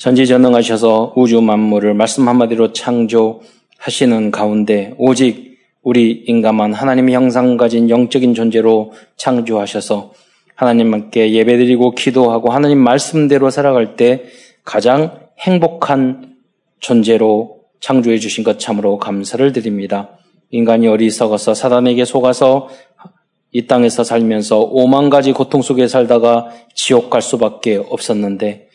전지전능하셔서 우주 만물을 말씀 한마디로 창조하시는 가운데 오직 우리 인간만 하나님의 형상 가진 영적인 존재로 창조하셔서 하나님께 예배드리고 기도하고 하나님 말씀대로 살아갈 때 가장 행복한 존재로 창조해 주신 것 참으로 감사를 드립니다. 인간이 어리석어서 사단에게 속아서 이 땅에서 살면서 오만 가지 고통 속에 살다가 지옥 갈 수밖에 없었는데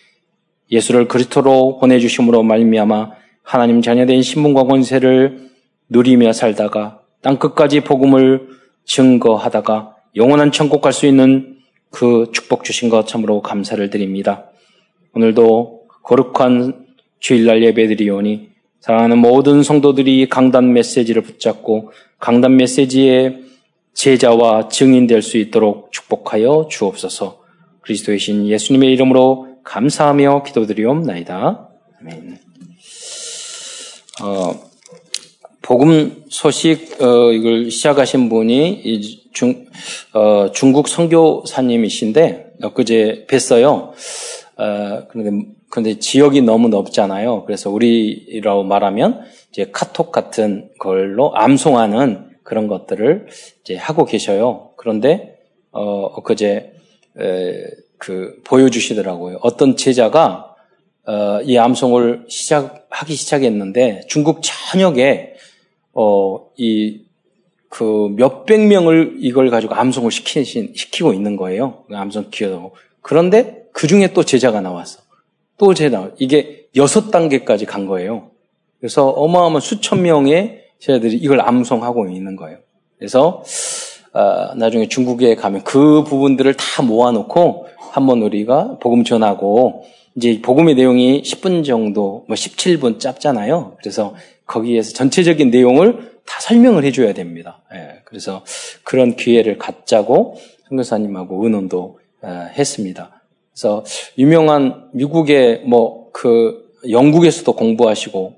예수를 그리스도로 보내주심으로 말미암아 하나님 자녀된 신분과 권세를 누리며 살다가 땅 끝까지 복음을 증거하다가 영원한 천국 갈 수 있는 그 축복 주신 것 참으로 감사를 드립니다. 오늘도 거룩한 주일날 예배드리오니 사랑하는 모든 성도들이 강단 메시지를 붙잡고 강단 메시지의 제자와 증인 될 수 있도록 축복하여 주옵소서. 그리스도의 신 예수님의 이름으로 감사하며 기도드리옵나이다. 아멘. 어, 복음 소식 어, 이걸 시작하신 분이 중, 어, 중국 선교사님이신데 엊그제 뵀어요. 어, 그런데, 그런데 지역이 너무 넓잖아요. 그래서 우리라고 말하면 이제 카톡 같은 걸로 암송하는 그런 것들을 이제 하고 계셔요. 그런데 어, 엊그제 에, 그 보여주시더라고요. 어떤 제자가 어, 이 암송을 시작하기 시작했는데 중국 전역에 어, 이그 몇백 명을 이걸 가지고 암송을 시키신, 시키고 있는 거예요. 그 암송 기어도. 그런데 그 중에 또 제자가 나왔어. 또 제자. 이게 여섯 단계까지 간 거예요. 그래서 어마어마한 수천 명의 제자들이 이걸 암송하고 있는 거예요. 그래서 어, 나중에 중국에 가면 그 부분들을 다 모아놓고 한번 우리가 복음 전하고 이제 복음의 내용이 10분 정도, 뭐 17분 짧잖아요. 그래서 거기에서 전체적인 내용을 다 설명을 해줘야 됩니다. 예, 그래서 그런 기회를 갖자고 선교사님하고 의논도 어, 했습니다. 그래서 유명한 미국의 뭐 그 영국에서도 공부하시고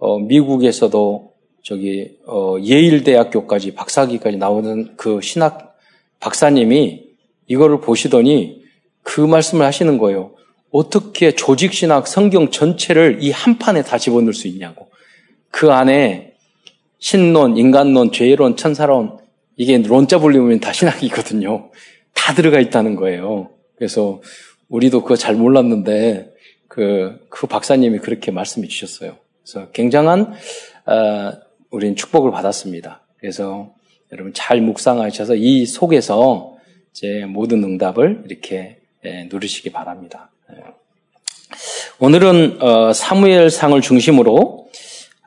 어, 미국에서도 저기 어, 예일 대학교까지 박사학위까지 나오는 그 신학 박사님이 이거를 보시더니 그 말씀을 하시는 거예요. 어떻게 조직 신학 성경 전체를 이 한 판에 다 집어넣을 수 있냐고. 그 안에 신론, 인간론, 죄론, 천사론 이게 론자 불리면 다 신학이거든요. 다 들어가 있다는 거예요. 그래서 우리도 그거 잘 몰랐는데 그, 그 박사님이 그렇게 말씀해 주셨어요. 그래서 굉장한 어, 우리는 축복을 받았습니다. 그래서 여러분 잘 묵상하셔서 이 속에서 제 모든 응답을 이렇게 예, 누리시기 바랍니다. 예. 오늘은 어, 사무엘상을 중심으로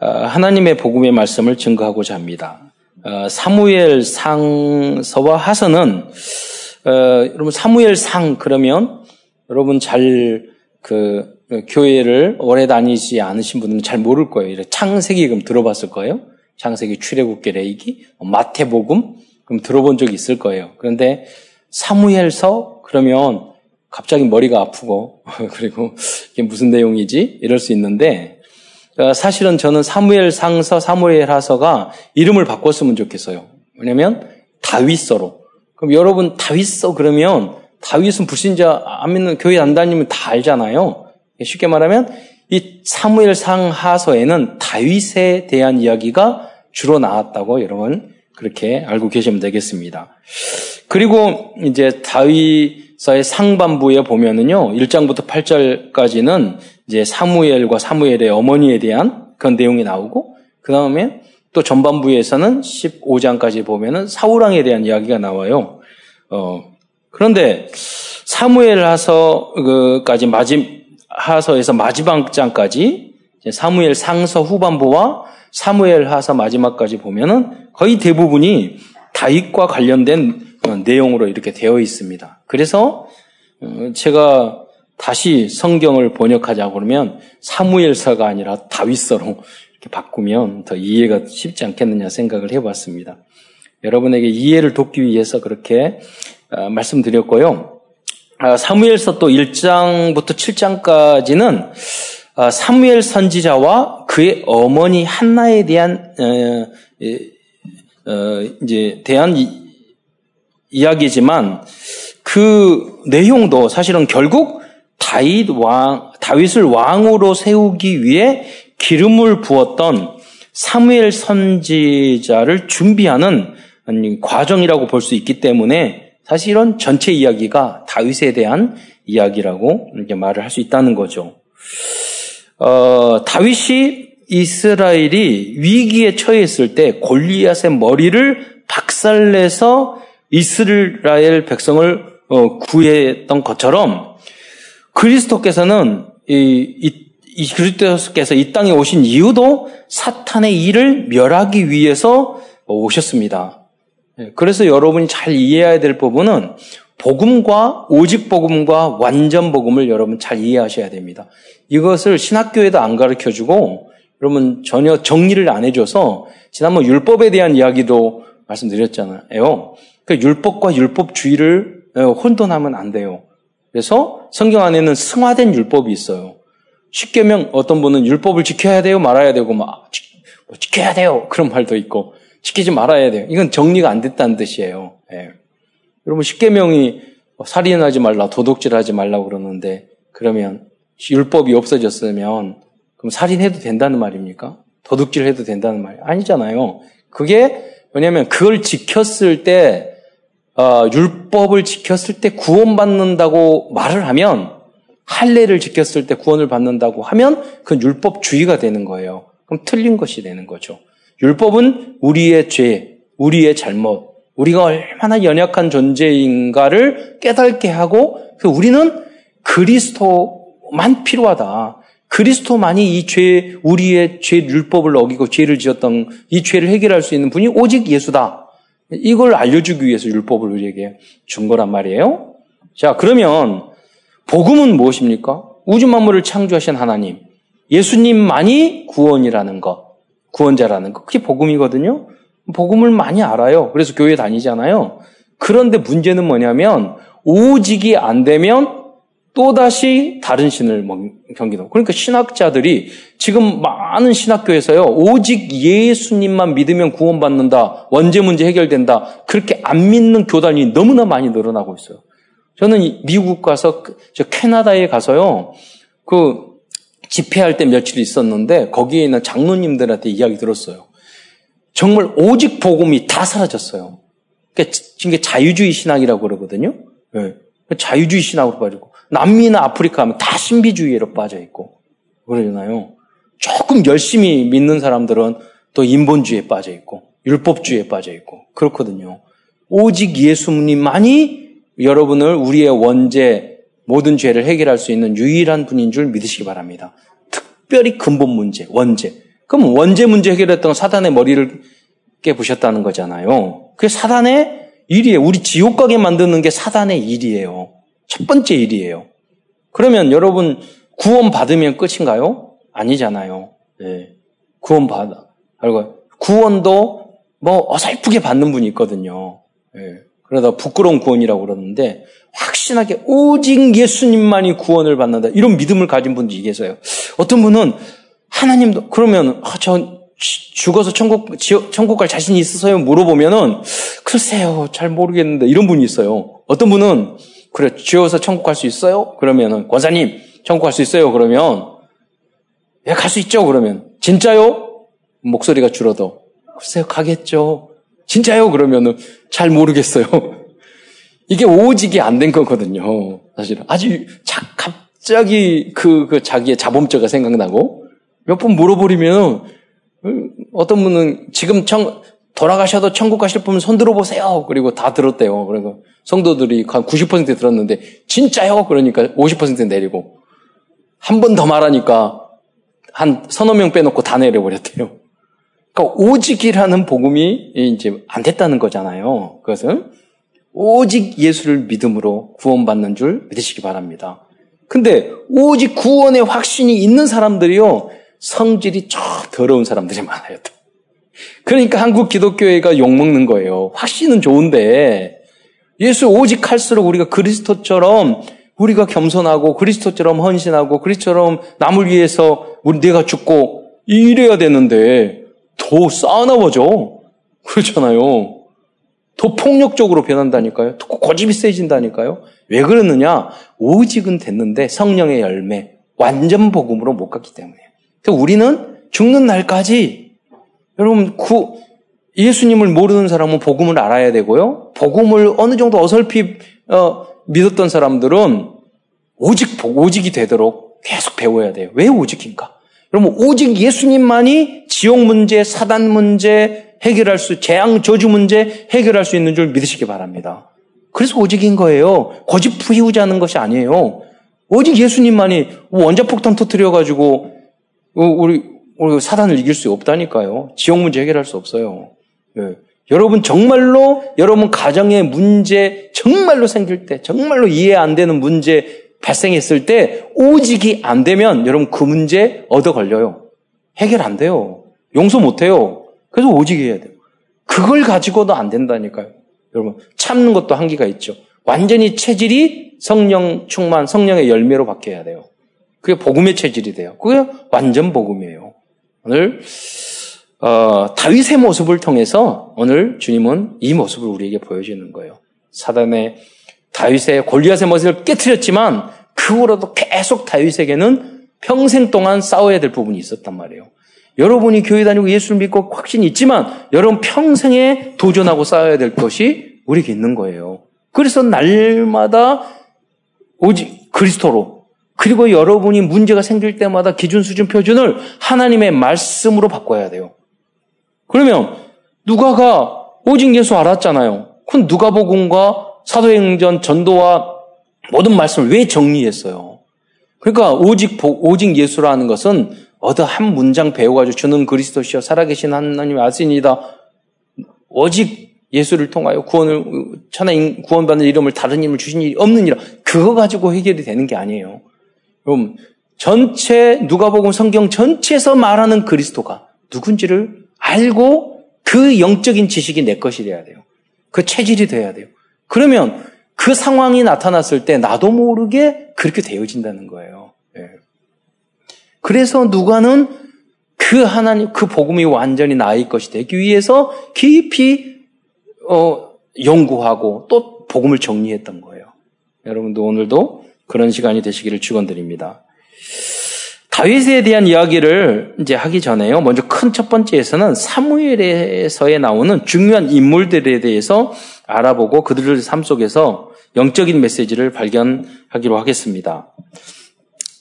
어, 하나님의 복음의 말씀을 증거하고자 합니다. 어, 사무엘상서와 하서는 여러분 사무엘상 그러면 여러분 잘 그 교회를 오래 다니지 않으신 분들은 잘 모를 거예요. 창세기 그럼 들어봤을 거예요. 창세기, 출애굽기, 레이기, 마태복음 그럼 들어본 적이 있을 거예요. 그런데 사무엘서 그러면 갑자기 머리가 아프고 그리고 이게 무슨 내용이지 이럴 수 있는데 어, 사실은 저는 사무엘 상서, 사무엘 하서가 이름을 바꿨으면 좋겠어요. 왜냐면 다윗서로. 그럼 여러분 다윗서 그러면 다윗은 불신자 안 믿는 교회 안 다니면 다 알잖아요. 쉽게 말하면 이 사무엘 상 하서에는 다윗에 대한 이야기가 주로 나왔다고 여러분 그렇게 알고 계시면 되겠습니다. 그리고 이제 다윗 서의 상반부에 보면은요, 1장부터 8절까지는 이제 사무엘과 사무엘의 어머니에 대한 그런 내용이 나오고, 그 다음에 또 전반부에서는 15장까지 보면은 사우랑에 대한 이야기가 나와요. 어, 그런데 사무엘 하서까지 마지, 하서에서 마지막 장까지 사무엘 상서 후반부와 사무엘 하서 마지막까지 보면은 거의 대부분이 다윗과 관련된 내용으로 이렇게 되어 있습니다. 그래서 어, 제가 다시 성경을 번역하자 그러면 사무엘서가 아니라 다윗서로 이렇게 바꾸면 더 이해가 쉽지 않겠느냐 생각을 해봤습니다. 여러분에게 이해를 돕기 위해서 그렇게 어, 말씀드렸고요. 아, 사무엘서 또 1장부터 7장까지는 아, 사무엘 선지자와 그의 어머니 한나에 대한 어, 어, 이제 대한 이야기지만 그 내용도 사실은 결국 다윗 왕 다윗을 왕으로 세우기 위해 기름을 부었던 사무엘 선지자를 준비하는 과정이라고 볼 수 있기 때문에 사실 이런 전체 이야기가 다윗에 대한 이야기라고 이제 말을 할 수 있다는 거죠. 어, 다윗이 이스라엘이 위기에 처했을 때 골리앗의 머리를 박살내서 이스라엘 백성을 어, 구했던 것처럼 그리스도께서는 이, 이, 이 그리스도께서 이 땅에 오신 이유도 사탄의 일을 멸하기 위해서 오셨습니다. 예, 그래서 여러분이 잘 이해해야 될 부분은 복음과 오직 복음과 완전 복음을 여러분 잘 이해하셔야 됩니다. 이것을 신학교에도 안 가르쳐 주고 여러분 전혀 정리를 안 해줘서 지난번 율법에 대한 이야기도 말씀드렸잖아요. 그 율법과 율법주의를 어, 혼돈하면 안 돼요. 그래서 성경 안에는 승화된 율법이 있어요. 십계명 어떤 분은 율법을 지켜야 돼요, 말아야 되고 막뭐 지켜야 돼요 그런 말도 있고 지키지 말아야 돼요. 이건 정리가 안 됐다는 뜻이에요. 예. 여러분 십계명이 살인하지 말라, 도둑질하지 말라 그러는데 그러면 율법이 없어졌으면 그럼 살인해도 된다는 말입니까? 도둑질해도 된다는 말이 아니잖아요. 그게 왜냐하면 그걸 지켰을 때 어, 율법을 지켰을 때 구원받는다고 말을 하면 할례를 지켰을 때 구원을 받는다고 하면 그건 율법주의가 되는 거예요. 그럼 틀린 것이 되는 거죠. 율법은 우리의 죄, 우리의 잘못, 우리가 얼마나 연약한 존재인가를 깨닫게 하고 그 우리는 그리스도만 필요하다. 그리스도만이 이 죄, 우리의 죄 율법을 어기고 죄를 지었던 이 죄를 해결할 수 있는 분이 오직 예수다. 이걸 알려주기 위해서 율법을 우리에게 준 거란 말이에요. 자, 그러면 복음은 무엇입니까? 우주 만물을 창조하신 하나님, 예수님만이 구원이라는 것, 구원자라는 것, 그게 복음이거든요. 복음을 많이 알아요. 그래서 교회 다니잖아요. 그런데 문제는 뭐냐면 오직이 안 되면 또다시 다른 신을 경기도. 그러니까 신학자들이 지금 많은 신학교에서요, 오직 예수님만 믿으면 구원받는다, 원죄 문제 해결된다, 그렇게 안 믿는 교단이 너무나 많이 늘어나고 있어요. 저는 미국 가서, 저 캐나다에 가서요, 그 집회할 때 며칠 있었는데, 거기에 있는 장로님들한테 이야기 들었어요. 정말 오직 복음이 다 사라졌어요. 그러니까 이게 자유주의 신학이라고 그러거든요. 네. 자유주의 신학으로 빠지고. 남미나 아프리카 하면 다 신비주의로 빠져 있고 그러잖아요. 조금 열심히 믿는 사람들은 또 인본주의에 빠져 있고 율법주의에 빠져 있고 그렇거든요. 오직 예수님만이 여러분을 우리의 원죄 모든 죄를 해결할 수 있는 유일한 분인 줄 믿으시기 바랍니다. 특별히 근본 문제, 원죄. 그럼 원죄 문제 해결했던 사단의 머리를 깨부셨다는 거잖아요. 그게 사단의 일이에요. 우리 지옥 가게 만드는 게 사단의 일이에요. 첫 번째 일이에요. 그러면 여러분 구원 받으면 끝인가요? 아니잖아요. 네. 구원 받아. 알고 구원도 뭐 어설프게 받는 분이 있거든요. 네. 그러다 부끄러운 구원이라고 그러는데 확신하게 오직 예수님만이 구원을 받는다. 이런 믿음을 가진 분들이 계세요. 어떤 분은 하나님도 그러면 아, 저 죽어서 천국 천국 갈 자신이 있으세요? 물어보면은 글쎄요 잘 모르겠는데 이런 분이 있어요. 어떤 분은 그래, 지어서 천국 갈 수 있어요? 그러면은, 권사님, 천국 갈 수 있어요? 그러면, 예, 갈 수 있죠? 그러면, 진짜요? 목소리가 줄어도, 글쎄요, 가겠죠. 진짜요? 그러면은, 잘 모르겠어요. 이게 오직이 안 된 거거든요. 사실은. 아주, 자, 갑자기 그, 그 자기의 자범죄가 생각나고, 몇 번 물어버리면, 어떤 분은 지금 청, 돌아가셔도 천국 가실 분은 손 들어 보세요. 그리고 다 들었대요. 그리고 성도들이 한 90% 들었는데 진짜요? 그러니까 50% 내리고 한 번 더 말하니까 한 서너 명 빼놓고 다 내려버렸대요. 그러니까 오직이라는 복음이 이제 안 됐다는 거잖아요. 그것은 오직 예수를 믿음으로 구원받는 줄 믿으시기 바랍니다. 근데 오직 구원의 확신이 있는 사람들이요 성질이 저 더러운 사람들이 많아요. 그러니까 한국 기독교회가 욕먹는 거예요. 확신은 좋은데 예수 오직 할수록 우리가 그리스도처럼 우리가 겸손하고 그리스도처럼 헌신하고 그리스도처럼 남을 위해서 우리 내가 죽고 이래야 되는데 더 싸나워져. 그렇잖아요. 더 폭력적으로 변한다니까요. 더 고집이 세진다니까요. 왜 그러느냐? 오직은 됐는데 성령의 열매, 완전 복음으로 못 갔기 때문에. 그래서 우리는 죽는 날까지 여러분 구, 예수님을 모르는 사람은 복음을 알아야 되고요. 복음을 어느 정도 어설피 어, 믿었던 사람들은 오직 오직이 되도록 계속 배워야 돼요. 왜 오직인가? 여러분 오직 예수님만이 지옥 문제, 사단 문제 해결할 수, 재앙 저주 문제 해결할 수 있는 줄 믿으시기 바랍니다. 그래서 오직인 거예요. 고집 부이우자는 것이 아니에요. 오직 예수님만이 원자폭탄 터트려 가지고 우리, 우리 사단을 이길 수 없다니까요. 지옥 문제 해결할 수 없어요. 예. 여러분 정말로 여러분 가정의 문제 정말로 생길 때 정말로 이해 안 되는 문제 발생했을 때 오직이 안 되면 여러분 그 문제 얻어 걸려요. 해결 안 돼요. 용서 못 해요. 그래서 오직 해야 돼요. 그걸 가지고도 안 된다니까요. 여러분 참는 것도 한계가 있죠. 완전히 체질이 성령 충만, 성령의 열매로 바뀌어야 돼요. 그게 복음의 체질이 돼요. 그게 완전 복음이에요. 오늘 어, 다윗의 모습을 통해서 오늘 주님은 이 모습을 우리에게 보여주는 거예요. 사단의 다윗의 골리앗의 모습을 깨뜨렸지만 그 후로도 계속 다윗에게는 평생 동안 싸워야 될 부분이 있었단 말이에요. 여러분이 교회 다니고 예수를 믿고 확신이 있지만 여러분 평생에 도전하고 싸워야 될 것이 우리에게 있는 거예요. 그래서 날마다 오직 그리스도로 그리고 여러분이 문제가 생길 때마다 기준 수준 표준을 하나님의 말씀으로 바꿔야 돼요. 그러면 누가가 오직 예수 알았잖아요. 그럼 누가복음과 사도행전 전도와 모든 말씀을 왜 정리했어요? 그러니까 오직 오직 예수라는 것은 어느 한 문장 배워가지고 주는 그리스도시여 살아계신 하나님의 아신이다. 오직 예수를 통하여 구원을 천하 구원받는 이름을 다른 이름을 주신 일이 없느니라. 그거 가지고 해결이 되는 게 아니에요. 그럼 전체 누가복음 성경 전체에서 말하는 그리스도가 누군지를 알고 그 영적인 지식이 내 것이 돼야 돼요. 그 체질이 돼야 돼요. 그러면 그 상황이 나타났을 때 나도 모르게 그렇게 되어진다는 거예요. 네. 그래서 누가는 그 하나님, 그 복음이 완전히 나의 것이 되기 위해서 깊이, 어, 연구하고 또 복음을 정리했던 거예요. 여러분도 오늘도 그런 시간이 되시기를 축원드립니다. 다윗에 대한 이야기를 이제 하기 전에요. 먼저 큰 첫 번째에서는 사무엘에서에 나오는 중요한 인물들에 대해서 알아보고 그들의 삶 속에서 영적인 메시지를 발견하기로 하겠습니다.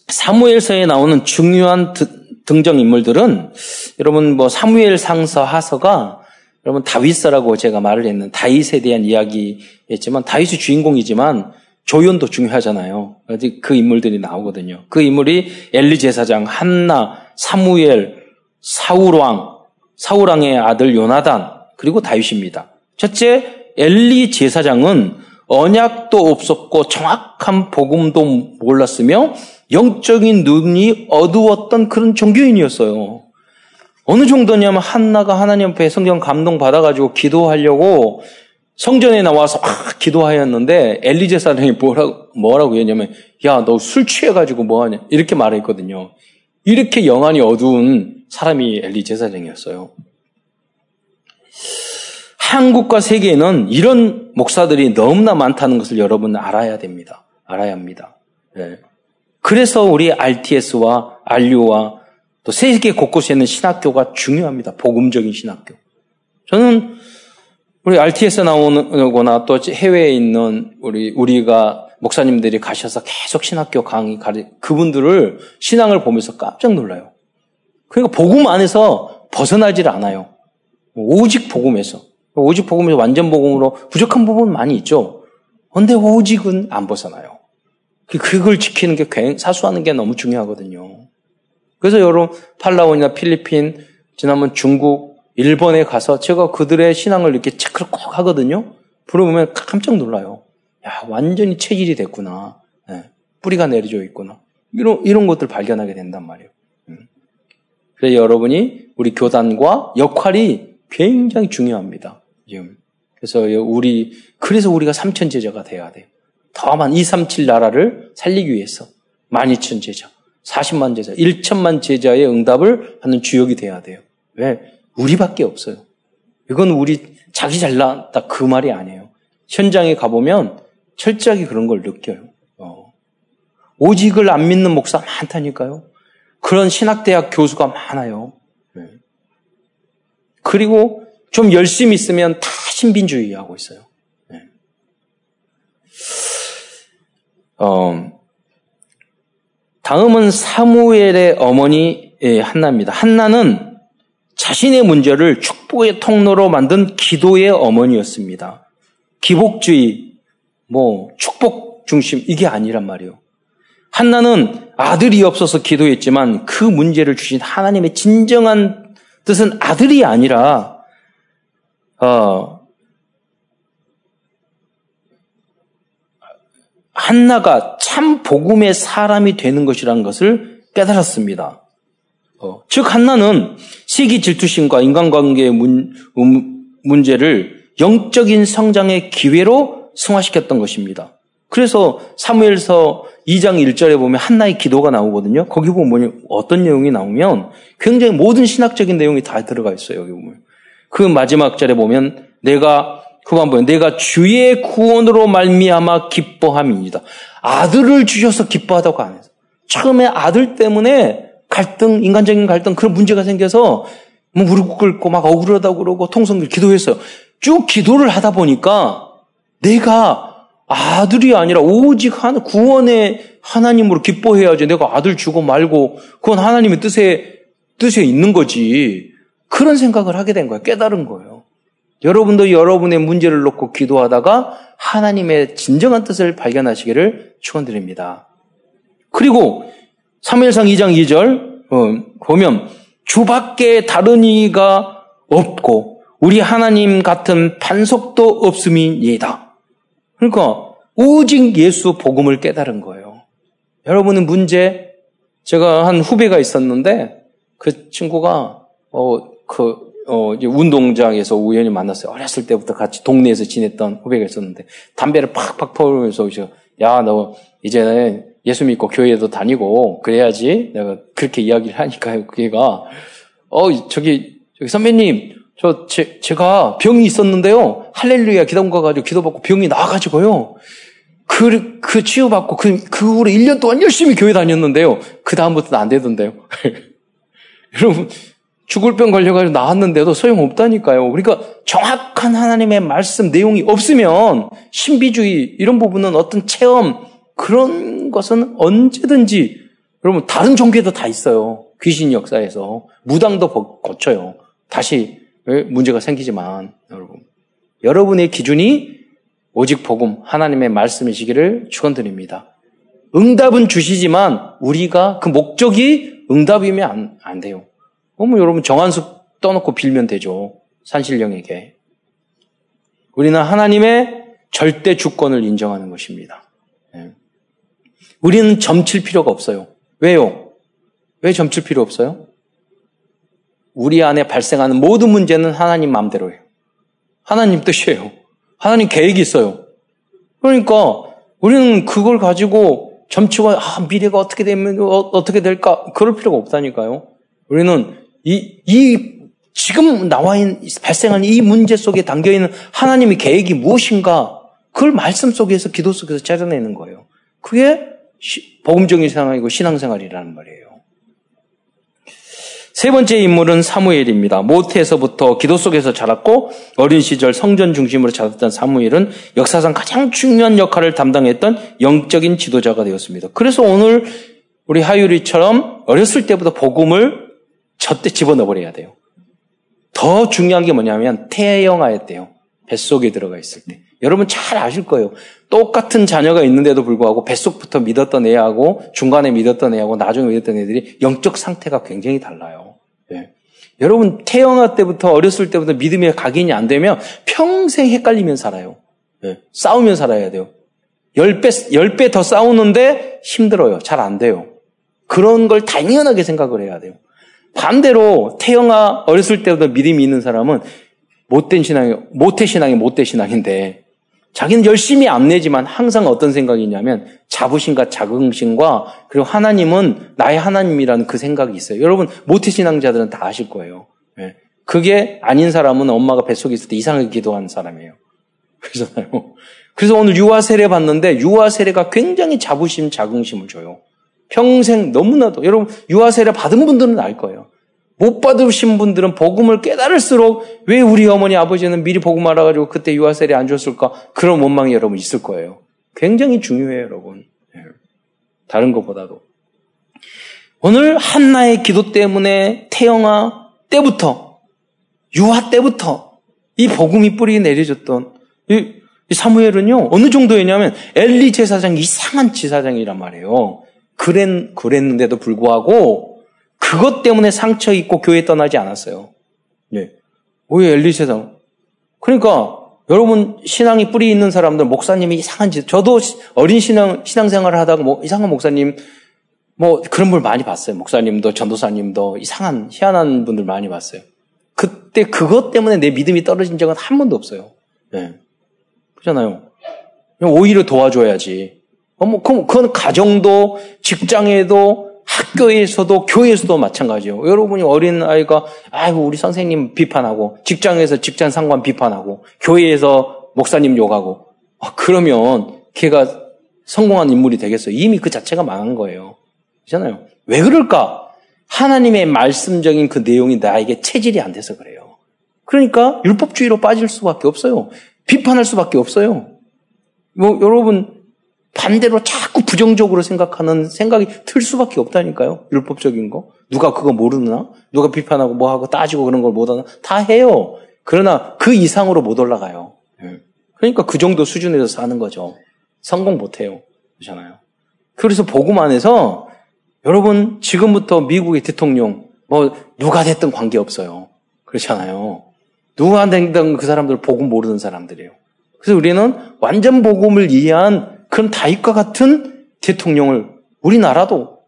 사무엘서에 나오는 중요한 등장 인물들은 여러분 뭐 사무엘 상서 하서가 여러분 다윗서라고 제가 말을 했는 다윗에 대한 이야기였지만 다윗이 주인공이지만 조연도 중요하잖아요. 그 인물들이 나오거든요. 그 인물이 엘리 제사장, 한나, 사무엘, 사울왕, 사울왕의 아들 요나단, 그리고 다윗입니다. 첫째, 엘리 제사장은 언약도 없었고 정확한 복음도 몰랐으며 영적인 눈이 어두웠던 그런 종교인이었어요. 어느 정도냐면 한나가 하나님 앞에 성경 감동 받아가지고 기도하려고 성전에 나와서 막 기도하였는데 엘리제 사장이 뭐라고 뭐라고 했냐면 야 너 술 취해가지고 뭐하냐 이렇게 말했거든요. 이렇게 영안이 어두운 사람이 엘리제 사장이었어요. 한국과 세계에는 이런 목사들이 너무나 많다는 것을 여러분 알아야 됩니다. 알아야 합니다. 네. 그래서 우리 RTS와 RU와 또 세계 곳곳에 있는 신학교가 중요합니다. 복음적인 신학교. 저는 우리 RTS 나오거나 또 해외에 있는 우리 우리가 목사님들이 가셔서 계속 신학교 강의 가르 그분들을 신앙을 보면서 깜짝 놀라요. 그러니까 복음 안에서 벗어나질 않아요. 오직 복음에서 오직 복음에서 완전 복음으로 부족한 부분 많이 있죠. 근데 오직은 안 벗어나요. 그걸 지키는 게 사수하는 게 너무 중요하거든요. 그래서 여러분 팔라원이나 필리핀 지난번 중국 일본에 가서 제가 그들의 신앙을 이렇게 체크를 꼭 하거든요. 물어보면 깜짝 놀라요. 야, 완전히 체질이 됐구나. 네, 뿌리가 내려져 있구나. 이런, 이런 것들 발견하게 된단 말이에요. 음. 그래서 여러분이 우리 교단과 역할이 굉장히 중요합니다. 지금. 그래서 우리, 그래서 우리가 삼천 제자가 돼야 돼요. 더만 237 나라를 살리기 위해서. 12,000 제자, 40만 제자, 1천만 제자의 응답을 하는 주역이 돼야 돼요. 왜? 우리밖에 없어요. 이건 우리 자기 잘났다 그 말이 아니에요. 현장에 가보면 철저하게 그런 걸 느껴요. 어. 오직을 안 믿는 목사 많다니까요. 그런 신학대학 교수가 많아요. 네. 그리고 좀 열심히 있으면 다 신빈주의 하고 있어요. 네. 어, 다음은 사무엘의 어머니 예, 한나입니다. 한나는 자신의 문제를 축복의 통로로 만든 기도의 어머니였습니다. 기복주의, 뭐 축복 중심 이게 아니란 말이에요. 한나는 아들이 없어서 기도했지만 그 문제를 주신 하나님의 진정한 뜻은 아들이 아니라 어, 한나가 참 복음의 사람이 되는 것이라는 것을 깨달았습니다. 어, 즉 한나는 시기 질투심과 인간관계의 문, 음, 문제를 영적인 성장의 기회로 승화시켰던 것입니다. 그래서 사무엘서 2장 1절에 보면 한나의 기도가 나오거든요. 거기 보면 어떤 내용이 나오면 굉장히 모든 신학적인 내용이 다 들어가 있어요. 여기 보면. 그 마지막 절에 보면 내가 보면 내가 주의 구원으로 말미암아 기뻐함입니다. 아들을 주셔서 기뻐하다고 안 해서 처음에 아들 때문에 갈등, 인간적인 갈등 그런 문제가 생겨서 뭐 무릎 꿇고 막 억울하다고 그러고 통성길 기도했어요. 쭉 기도를 하다 보니까 내가 아들이 아니라 오직 한 구원의 하나님으로 기뻐해야지. 내가 아들 주고 말고 그건 하나님의 뜻에 뜻에 있는 거지. 그런 생각을 하게 된 거예요. 깨달은 거예요. 여러분도 여러분의 문제를 놓고 기도하다가 하나님의 진정한 뜻을 발견하시기를 축원드립니다. 그리고 3일상 2장 2절 어, 보면 주밖에 다른 이가 없고 우리 하나님 같은 반석도 없음이니다. 그러니까 오직 예수 복음을 깨달은 거예요. 여러분은 문제 제가 한 후배가 있었는데 그 친구가 어그 어, 이제 운동장에서 우연히 만났어요. 어렸을 때부터 같이 동네에서 지냈던 후배가 있었는데, 담배를 팍팍 퍼오면서, 야, 너, 이제 예수 믿고 교회에도 다니고, 그래야지. 내가 그렇게 이야기를 하니까요. 그게가, 어, 저기, 저기 선배님, 저, 제, 제가 병이 있었는데요. 할렐루야 기도원 가 가지고 기도받고 병이 나와가지고요. 그, 그 치유받고 그, 그 후로 1년 동안 열심히 교회 다녔는데요. 그 다음부터는 안 되던데요. 여러분, 죽을 병 걸려가지고 나왔는데도 소용없다니까요. 그러니까 정확한 하나님의 말씀 내용이 없으면 신비주의 이런 부분은 어떤 체험 그런 것은 언제든지 여러분 다른 종교에도 다 있어요. 귀신 역사에서 무당도 고쳐요. 다시 문제가 생기지만 여러분 여러분의 기준이 오직 복음 하나님의 말씀이시기를 축원드립니다. 응답은 주시지만 우리가 그 목적이 응답이면 안, 안 돼요. 그러면 여러분 정한수 떠놓고 빌면 되죠. 산신령에게. 우리는 하나님의 절대 주권을 인정하는 것입니다. 예. 우리는 점칠 필요가 없어요. 왜요? 왜 점칠 필요 없어요? 우리 안에 발생하는 모든 문제는 하나님 마음대로예요. 하나님 뜻이에요. 하나님 계획이 있어요. 그러니까 우리는 그걸 가지고 점치고 아, 미래가 어떻게 되면 어, 떻게 될까 그럴 필요가 없다니까요. 우리는 이, 이 지금 나와 있는 발생하는 이 문제 속에 담겨 있는 하나님의 계획이 무엇인가 그걸 말씀 속에서 기도 속에서 찾아내는 거예요. 그게 복음적인 생활이고 신앙생활이라는 말이에요. 세 번째 인물은 사무엘입니다. 모태에서부터 기도 속에서 자랐고 어린 시절 성전 중심으로 자랐던 사무엘은 역사상 가장 중요한 역할을 담당했던 영적인 지도자가 되었습니다. 그래서 오늘 우리 하유리처럼 어렸을 때부터 복음을 저때 집어넣어 버려야 돼요. 더 중요한 게 뭐냐면 태영하였대요. 뱃속에 들어가 있을 때. 여러분 잘 아실 거예요. 똑같은 자녀가 있는데도 불구하고 뱃속부터 믿었던 애하고 중간에 믿었던 애하고 나중에 믿었던 애들이 영적 상태가 굉장히 달라요. 예. 여러분 태어날 때부터 어렸을 때부터 믿음의 각인이 안 되면 평생 헷갈리면 살아요. 예. 싸우면 살아야 돼요. 10배, 10배 더 싸우는데 힘들어요. 잘 안 돼요. 그런 걸 당연하게 생각을 해야 돼요. 반대로 태영아 어렸을 때부터 믿음이 있는 사람은 못된 신앙이, 모태 신앙이 못된 신앙인데 자기는 열심히 안 내지만 항상 어떤 생각이 있냐면 자부심과 자긍심과 그리고 하나님은 나의 하나님이라는 그 생각이 있어요. 여러분 모태 신앙자들은 다 아실 거예요. 네. 그게 아닌 사람은 엄마가 뱃속에 있을 때 이상하게 기도하는 사람이에요. 그렇잖아요. 그래서 오늘 유아 세례 봤는데 유아 세례가 굉장히 자부심, 자긍심을 줘요. 평생 너무나도 여러분 유아 세례 받은 분들은 알 거예요. 못 받으신 분들은 복음을 깨달을수록 왜 우리 어머니 아버지는 미리 복음 알아가지고 그때 유아 세례 안 줬을까 그런 원망이 여러분 있을 거예요. 굉장히 중요해요, 여러분. 예. 다른 것보다도. 오늘 한나의 기도 때문에 태영아 때부터 유아 때부터 이 복음이 뿌리 내려졌던 이, 이 사무엘은요 어느 정도였냐면 엘리 제사장 이상한 지사장이란 말이에요. 그랬 그랬는데도 불구하고 그것 때문에 상처 입고 교회 떠나지 않았어요. 예. 왜 엘리 제사장? 그러니까 여러분 신앙이 뿌리 있는 사람들 목사님이 이상한 짓 저도 어린 신앙 신앙생활을 하다가 뭐 이상한 목사님 뭐 그런 분 많이 봤어요. 목사님도 전도사님도 이상한 희한한 분들 많이 봤어요. 그때 그것 때문에 내 믿음이 떨어진 적은 한 번도 없어요. 네. 그렇잖아요. 오히려 도와줘야지. 어, 뭐, 그럼 그건 가정도, 직장에도, 학교에서도, 교회에서도 마찬가지예요. 여러분이 어린 아이가, 아이고, 우리 선생님 비판하고, 직장에서 직장 상관 비판하고, 교회에서 목사님 욕하고, 아, 그러면 걔가 성공한 인물이 되겠어요. 이미 그 자체가 망한 거예요. 그렇잖아요. 왜 그럴까? 하나님의 말씀적인 그 내용이 나에게 체질이 안 돼서 그래요. 그러니까 율법주의로 빠질 수밖에 없어요. 비판할 수밖에 없어요. 뭐 여러분 반대로 자꾸 부정적으로 생각하는 생각이 들 수밖에 없다니까요. 율법적인 거. 누가 그거 모르나? 누가 비판하고 뭐 하고 따지고 그런 걸 못하나? 다 해요. 그러나 그 이상으로 못 올라가요. 예. 그러니까 그 정도 수준에서 사는 거죠. 성공 못 해요. 그렇잖아요. 그래서 복음 안에서 여러분 지금부터 미국의 대통령 뭐 누가 됐든 관계 없어요. 그렇잖아요. 누가 됐든 그 사람들 복음 모르는 사람들이에요. 그래서 우리는 완전 복음을 이해한 그런 다윗과 같은 대통령을 우리나라도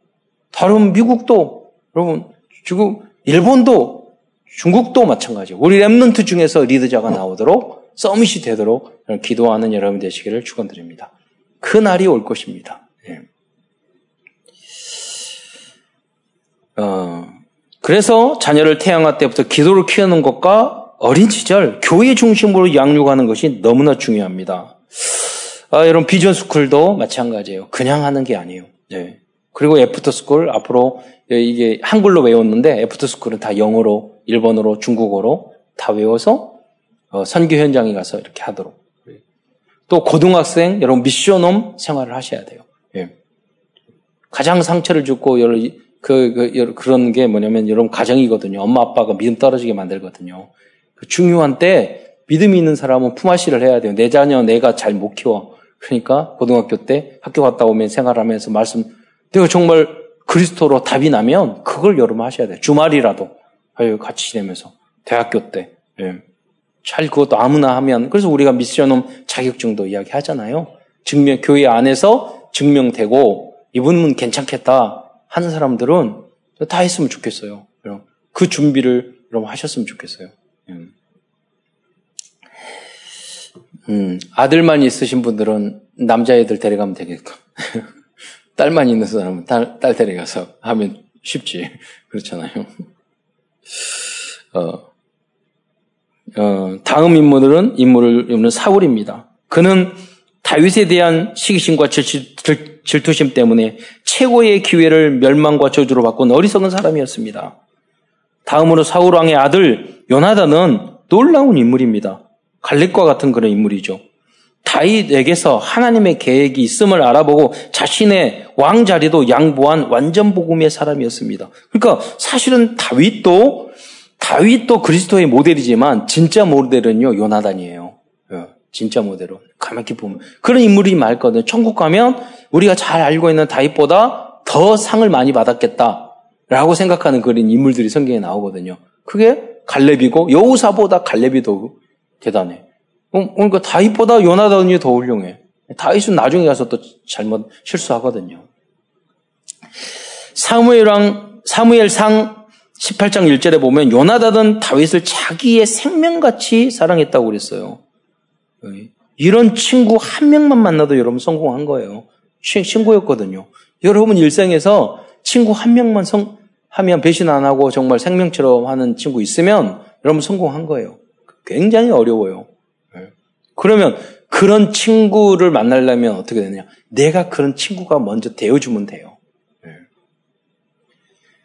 다른 미국도 여러분 지금 일본도 중국도 마찬가지예요. 우리 랩런트 중에서 리더자가 나오도록 서밋이 되도록 기도하는 여러분 되시기를 축원드립니다. 그 날이 올 것입니다. 예. 어, 그래서 자녀를 태아 때부터 기도를 키우는 것과 어린 시절 교회 중심으로 양육하는 것이 너무나 중요합니다. 아, 여러분 Vision School도 마찬가지예요. 그냥 하는 게 아니에요. 네. 그리고 After School 앞으로 이게 한글로 외웠는데 After School은 다 영어로, 일본어로, 중국어로 다 외워서 어, 선교 현장에 가서 이렇게 하도록. 또 고등학생 여러분 Mission Home 생활을 하셔야 돼요. 예. 가장 상처를 주고 여러 그, 그, 그런 게 뭐냐면 여러분 가정이거든요. 엄마 아빠가 믿음 떨어지게 만들거든요. 그 중요한 때 믿음이 있는 사람은 품앗이를 해야 돼요. 내 자녀 내가 잘 못 키워. 그러니까 고등학교 때 학교 갔다 오면 생활하면서 말씀 내가 정말 그리스도로 답이 나면 그걸 여러분 하셔야 돼요. 주말이라도 같이 지내면서 대학교 때. 예. 잘 그것도 아무나 하면 그래서 우리가 미션홈 자격증도 이야기하잖아요. 증명 교회 안에서 증명되고 이분은 괜찮겠다. 하는 사람들은 다 했으면 좋겠어요. 그 준비를 여러분 하셨으면 좋겠어요. 음. 음, 아들만 있으신 분들은 남자애들 데려가면 되겠고, 딸만 있는 사람은 딸, 딸 데려가서 하면 쉽지. 그렇잖아요. 어, 어, 다음 인물은, 인물을, 인물은 사울입니다. 그는 다윗에 대한 시기심과 질 투심 때문에 최고의 기회를 멸망과 저주로 바꾼 어리석은 사람이었습니다. 다음으로 사울 왕의 아들 요나단은 놀라운 인물입니다. 갈렙과 같은 그런 인물이죠. 다윗에게서 하나님의 계획이 있음을 알아보고 자신의 왕 자리도 양보한 완전 복음의 사람이었습니다. 그러니까 사실은 다윗도 다윗도 그리스도의 모델이지만 진짜 모델은요 요나단이에요. 예, 진짜 모델은 가만히 보면 그런 인물이 많거든요. 천국 가면 우리가 잘 알고 있는 다윗보다 더 상을 많이 받았겠다라고 생각하는 그런 인물들이 성경에 나오거든요. 그게 갈렙이고 여우사보다 갈렙이 더 대단해. 어, 그러니까 다윗보다 요나단이 더 훌륭해. 다윗은 나중에 가서 또 잘못 실수하거든요. 사무엘왕 사무엘상 18장 1절에 보면 요나단은 다윗을 자기의 생명같이 사랑했다고 그랬어요. 이런 친구 한 명만 만나도 여러분 성공한 거예요. 친구였거든요. 여러분 일생에서 친구 한 명만 성, 하면 배신 안 하고 정말 생명처럼 하는 친구 있으면 여러분 성공한 거예요. 굉장히 어려워요. 네. 그러면 그런 친구를 만나려면 어떻게 되느냐? 내가 그런 친구가 먼저 되어주면 돼요.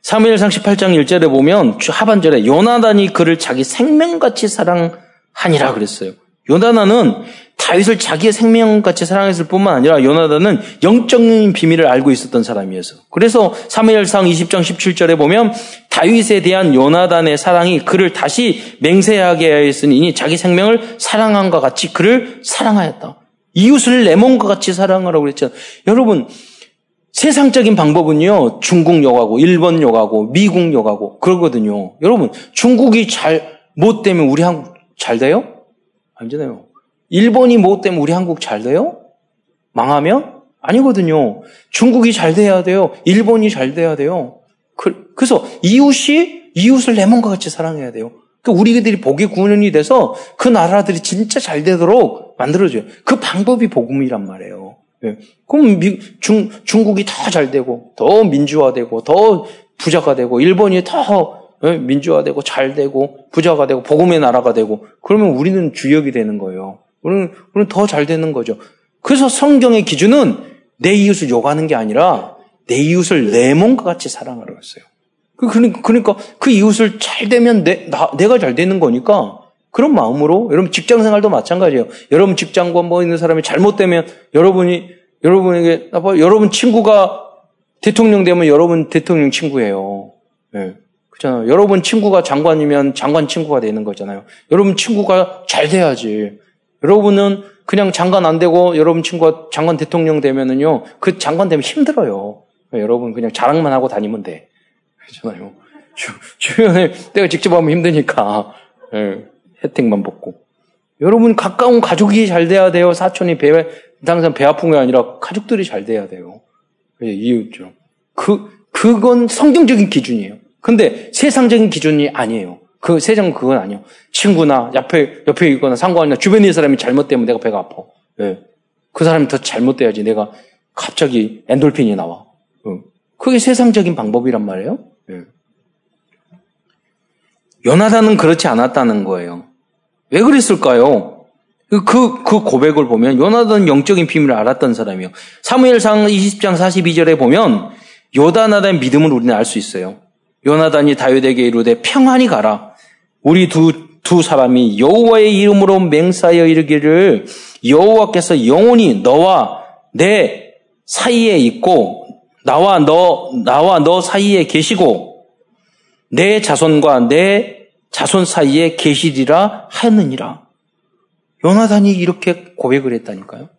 사무엘상 18장 1절에 보면 하반절에 요나단이 그를 자기 생명같이 사랑하니라 그랬어요. 요나단은 다윗을 자기의 생명같이 사랑했을 뿐만 아니라 요나단은 영적인 비밀을 알고 있었던 사람이어서 그래서 사무엘상 20장 17절에 보면 다윗에 대한 요나단의 사랑이 그를 다시 맹세하게 하였으니 자기 생명을 사랑한과 같이 그를 사랑하였다. 이웃을 내 몸과 같이 사랑하라고 그랬잖아요. 여러분 세상적인 방법은요, 중국 욕하고, 일본 욕하고, 미국 욕하고, 그러거든요. 여러분, 중국이 잘, 못 되면 우리 한국 잘 돼요? 아니잖아요. 일본이 못 되면 우리 한국 잘 돼요? 망하면? 아니거든요. 중국이 잘 돼야 돼요. 일본이 잘 돼야 돼요. 그, 래서 이웃이 이웃을 내 몸과 같이 사랑해야 돼요. 그 우리들이 복의 구원이 돼서 그 나라들이 진짜 잘 되도록 만들어줘요. 그 방법이 복음이란 말이에요. 예. 그럼 미, 중, 중국이 더 잘 되고, 더 민주화되고, 더 부자가 되고, 일본이 더 예, 민주화되고, 잘 되고, 부자가 되고, 복음의 나라가 되고, 그러면 우리는 주역이 되는 거예요. 우리는, 우리는 더 잘 되는 거죠. 그래서 성경의 기준은 내 이웃을 욕하는 게 아니라 내 이웃을 내 몸과 같이 사랑하라고 했어요. 그, 그러니까, 그러니까 그 이웃을 잘 되면 내, 나, 내가 잘 되는 거니까 그런 마음으로 여러분 직장 생활도 마찬가지예요. 여러분 직장과 뭐 있는 사람이 잘못되면 여러분이 여러분에게 나빠 여러분 친구가 대통령 되면 여러분 대통령 친구예요. 네. 그렇잖아요. 여러분 친구가 장관이면 장관 친구가 되는 거잖아요. 여러분 친구가 잘 돼야지. 여러분은 그냥 장관 안 되고 여러분 친구가 장관 대통령 되면은요 그 장관 되면 힘들어요. 여러분 그냥 자랑만 하고 다니면 돼. 그렇잖아요. 주, 주변에 내가 직접 하면 힘드니까. 네. 혜택만 받고. 여러분 가까운 가족이 잘 돼야 돼요. 사촌이 배 당장 배 아픈 게 아니라 가족들이 잘 돼야 돼요. 이웃죠. 그 그건 성경적인 기준이에요. 근데 세상적인 기준이 아니에요. 그 세상 그건 아니에요. 친구나 옆에 옆에 있거나 상관이나 주변에 있는 사람이 잘못되면 내가 배가 아파. 네. 그 사람이 더 잘못돼야지 내가 갑자기 엔돌핀이 나와. 네. 그게 세상적인 방법이란 말이에요. 네. 요나단은 그렇지 않았다는 거예요. 왜 그랬을까요? 그, 그, 그 고백을 보면 요나단 영적인 비밀을 알았던 사람이요. 사무엘상 20장 42절에 보면 요다나단의 믿음을 우리는 알 수 있어요. 요나단이 다윗에게 이르되 평안히 가라. 우리 두, 두 사람이 여호와의 이름으로 맹사하여 이르기를 여호와께서 영원히 너와 내 사이에 있고 나와 너 나와 너 사이에 계시고 내 자손과 내 자손 사이에 계시리라 하느니라. 요나단이 이렇게 고백을 했다니까요.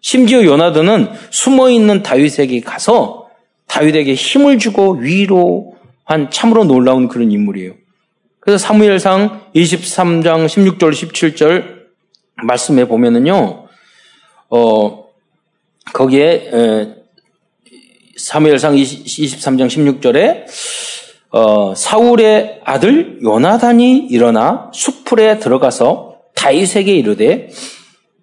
심지어 요나단은 숨어 있는 다윗에게 가서 다윗에게 힘을 주고 위로 한 참으로 놀라운 그런 인물이에요. 그래서 사무엘상 23장 16절 17절 말씀에 보면은요. 어 거기에 에, 사무엘상 23장 16절에 어, 사울의 아들 요나단이 일어나 수풀에 들어가서 다윗에게 이르되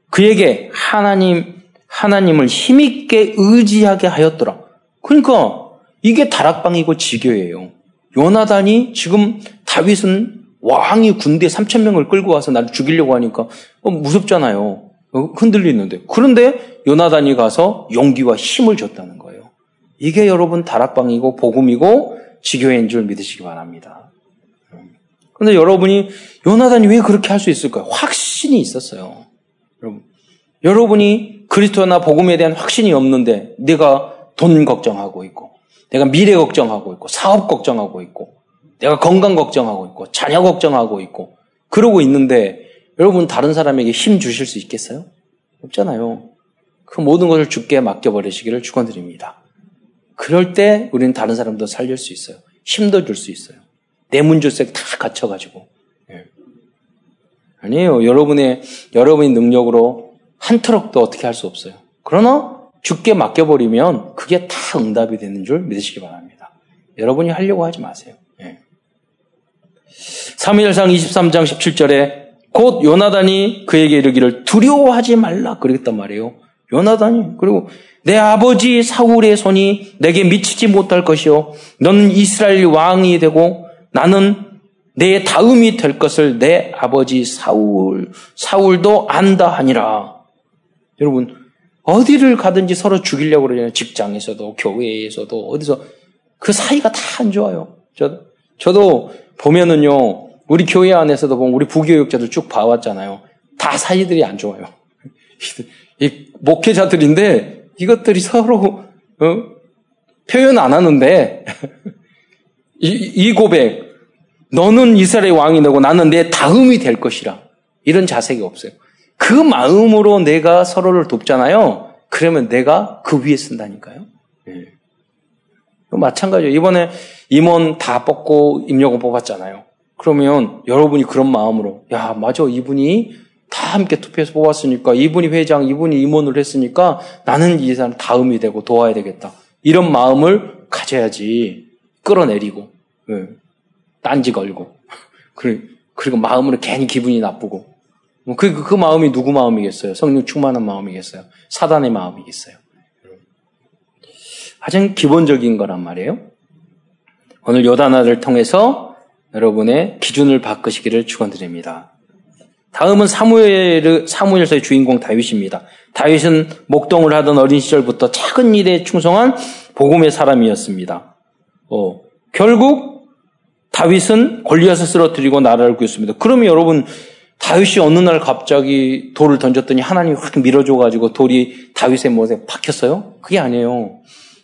그에게 하나님 하나님을 힘있게 의지하게 하였더라. 그러니까 이게 다락방이고 지교예요. 요나단이 지금 다윗은 왕이 군대 3천 명을 끌고 와서 나를 죽이려고 하니까 어, 무섭잖아요. 어, 흔들리는데. 그런데 요나단이 가서 용기와 힘을 줬다는 거예요. 이게 여러분 다락방이고 복음이고 지교회인 줄 믿으시기 바랍니다. 그런데 여러분이 요나단이 왜 그렇게 할 수 있을까요? 확신이 있었어요. 여러분, 여러분이 그리스도나 복음에 대한 확신이 없는데 내가 돈 걱정하고 있고, 내가 미래 걱정하고 있고, 사업 걱정하고 있고, 내가 건강 걱정하고 있고, 자녀 걱정하고 있고, 그러고 있는데 여러분 다른 사람에게 힘 주실 수 있겠어요? 없잖아요. 그 모든 것을 죽게 맡겨버리시기를 축원드립니다. 그럴 때 우리는 다른 사람도 살릴 수 있어요. 힘도 줄 수 있어요. 내문줄색 다 갖춰가지고. 예. 아니에요. 여러분의, 여러분의 능력으로 한 트럭도 어떻게 할 수 없어요. 그러나 죽게 맡겨버리면 그게 다 응답이 되는 줄 믿으시기 바랍니다. 여러분이 하려고 하지 마세요. 예. 3일상 23장 17절에 곧 요나단이 그에게 이르기를 두려워하지 말라 그랬단 말이에요. 요나단이 그리고 내 아버지 사울의 손이 내게 미치지 못할 것이요. 너는 이스라엘 왕이 되고 나는 내 다음이 될 것을 내 아버지 사울, 사울도 안다 하니라. 여러분, 어디를 가든지 서로 죽이려고 그러잖아요. 직장에서도, 교회에서도, 어디서. 그 사이가 다 안 좋아요. 저, 저도 보면은요, 우리 교회 안에서도 보면 우리 부교육자들 쭉 봐왔잖아요. 다 사이들이 안 좋아요. 이 목회자들인데 이것들이 서로 어? 표현 안 하는데 이, 이 고백 너는 이스라엘 왕이 되고 나는 내 다음이 될 것이라 이런 자세가 없어요. 그 마음으로 내가 서로를 돕잖아요. 그러면 내가 그 위에 쓴다니까요. 네. 마찬가지예요. 이번에 임원 다 뽑고 임력을 뽑았잖아요. 그러면 여러분이 그런 마음으로 야 맞아 이분이 다 함께 투표해서 뽑았으니까 이분이 회장, 이분이 임원을 했으니까 나는 이 사람 다음이 되고 도와야 되겠다. 이런 마음을 가져야지 끌어내리고 네. 딴지 걸고 그리고 마음으로 괜히 기분이 나쁘고 뭐 그, 그 마음이 누구 마음이겠어요? 성령 충만한 마음이겠어요? 사단의 마음이겠어요? 가장 기본적인 거란 말이에요. 오늘 요단화를 통해서 여러분의 기준을 바꾸시기를 축원드립니다. 다음은 사무엘 사무엘서의 주인공 다윗입니다. 다윗은 목동을 하던 어린 시절부터 작은 일에 충성한 복음의 사람이었습니다. 어, 결국 다윗은 골리앗을 쓰러뜨리고 나라를 구했습니다. 그러면 여러분 다윗이 어느 날 갑자기 돌을 던졌더니 하나님이 확 밀어줘가지고 돌이 다윗의 못에 박혔어요? 그게 아니에요.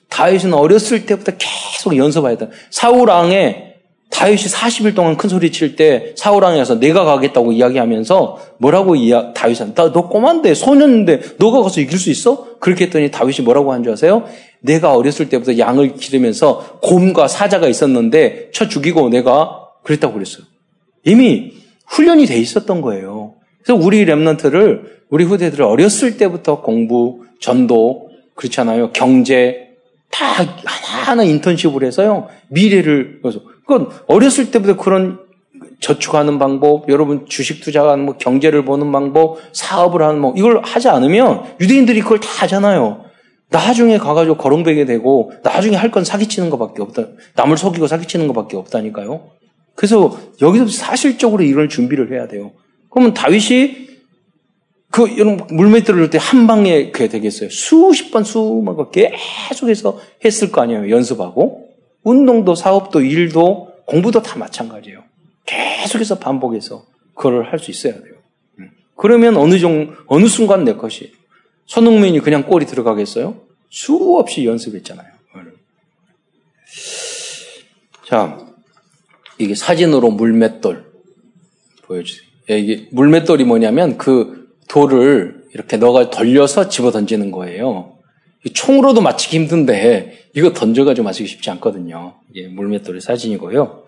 다윗은 어렸을 때부터 계속 연습해야 돼. 사울 왕에 다윗이 40일 동안 큰 소리 칠 때 사울 왕에 가서 내가 가겠다고 이야기하면서 뭐라고 이야 다윗한테 너 꼬만데 소년인데 너가 가서 이길 수 있어? 그렇게 했더니 다윗이 뭐라고 한 줄 아세요? 내가 어렸을 때부터 양을 기르면서 곰과 사자가 있었는데 쳐 죽이고 내가 그랬다고 그랬어요. 이미 훈련이 돼 있었던 거예요. 그래서 우리 랩런트를 우리 후대들을 어렸을 때부터 공부, 전도 그렇잖아요. 경제 다 하나하나 인턴십을 해서요. 미래를 그래서 그건 어렸을 때부터 그런 저축하는 방법, 여러분 주식 투자하는 뭐 경제를 보는 방법, 사업을 하는 뭐 이걸 하지 않으면 유대인들이 그걸 다 하잖아요. 나중에 가가지고 거렁배게 되고 나중에 할 건 사기치는 것밖에 없다. 남을 속이고 사기치는 것밖에 없다니까요. 그래서 여기서 사실적으로 이런 준비를 해야 돼요. 그러면 다윗이 그 이런 물맷돌을 넣을 때 한 방에 그게 되겠어요. 수십 번 수만 번 계속해서 했을 거 아니에요. 연습하고 운동도 사업도 일도 공부도 다 마찬가지예요. 계속해서 반복해서 그걸 할 수 있어야 돼요. 음. 그러면 어느 정 어느 순간 내 것이 손흥민이 그냥 골이 들어가겠어요? 수없이 연습했잖아요. 자, 이게 사진으로 물맷돌 보여주세요. 예, 이게 물맷돌이 뭐냐면 그 돌을 이렇게 너가 돌려서 집어 던지는 거예요. 총으로도 맞히기 힘든데 이거 던져가지고 맞히기 쉽지 않거든요. 이게 물맷돌의 사진이고요.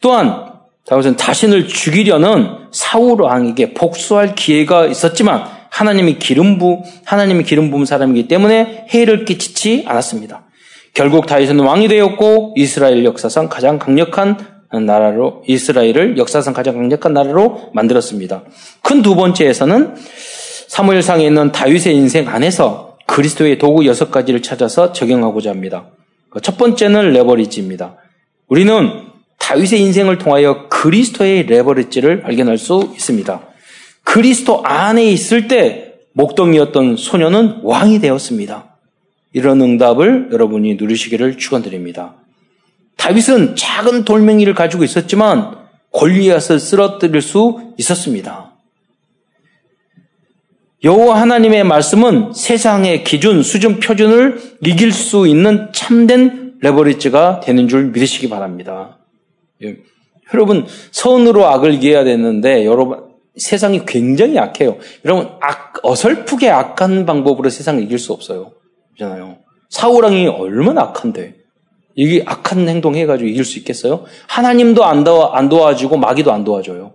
또한 다윗은 자신을 죽이려는 사울 왕에게 복수할 기회가 있었지만 하나님이 기름 부 하나님이 기름 부은 사람이기 때문에 해를 끼치지 않았습니다. 결국 다윗은 왕이 되었고 이스라엘 역사상 가장 강력한 나라로 이스라엘을 역사상 가장 강력한 나라로 만들었습니다. 큰 두 번째에서는 사무엘상에 있는 다윗의 인생 안에서 그리스도의 도구 여섯 가지를 찾아서 적용하고자 합니다. 첫 번째는 레버리지입니다. 우리는 다윗의 인생을 통하여 그리스도의 레버리지를 발견할 수 있습니다. 그리스도 안에 있을 때 목동이었던 소녀는 왕이 되었습니다. 이런 응답을 여러분이 누리시기를 축원드립니다. 다윗은 작은 돌멩이를 가지고 있었지만 골리앗을 쓰러뜨릴 수 있었습니다. 여호와 하나님의 말씀은 세상의 기준, 수준, 표준을 이길 수 있는 참된 레버리지가 되는 줄 믿으시기 바랍니다. 예. 여러분 선으로 악을 이겨야 되는데 여러분 세상이 굉장히 약해요. 여러분 악, 어설프게 악한 방법으로 세상을 이길 수 없어요. 그잖아요. 사우랑이 얼마나 악한데 이게 악한 행동 해가지고 이길 수 있겠어요? 하나님도 안, 도와, 안 도와주고 마귀도 안 도와줘요.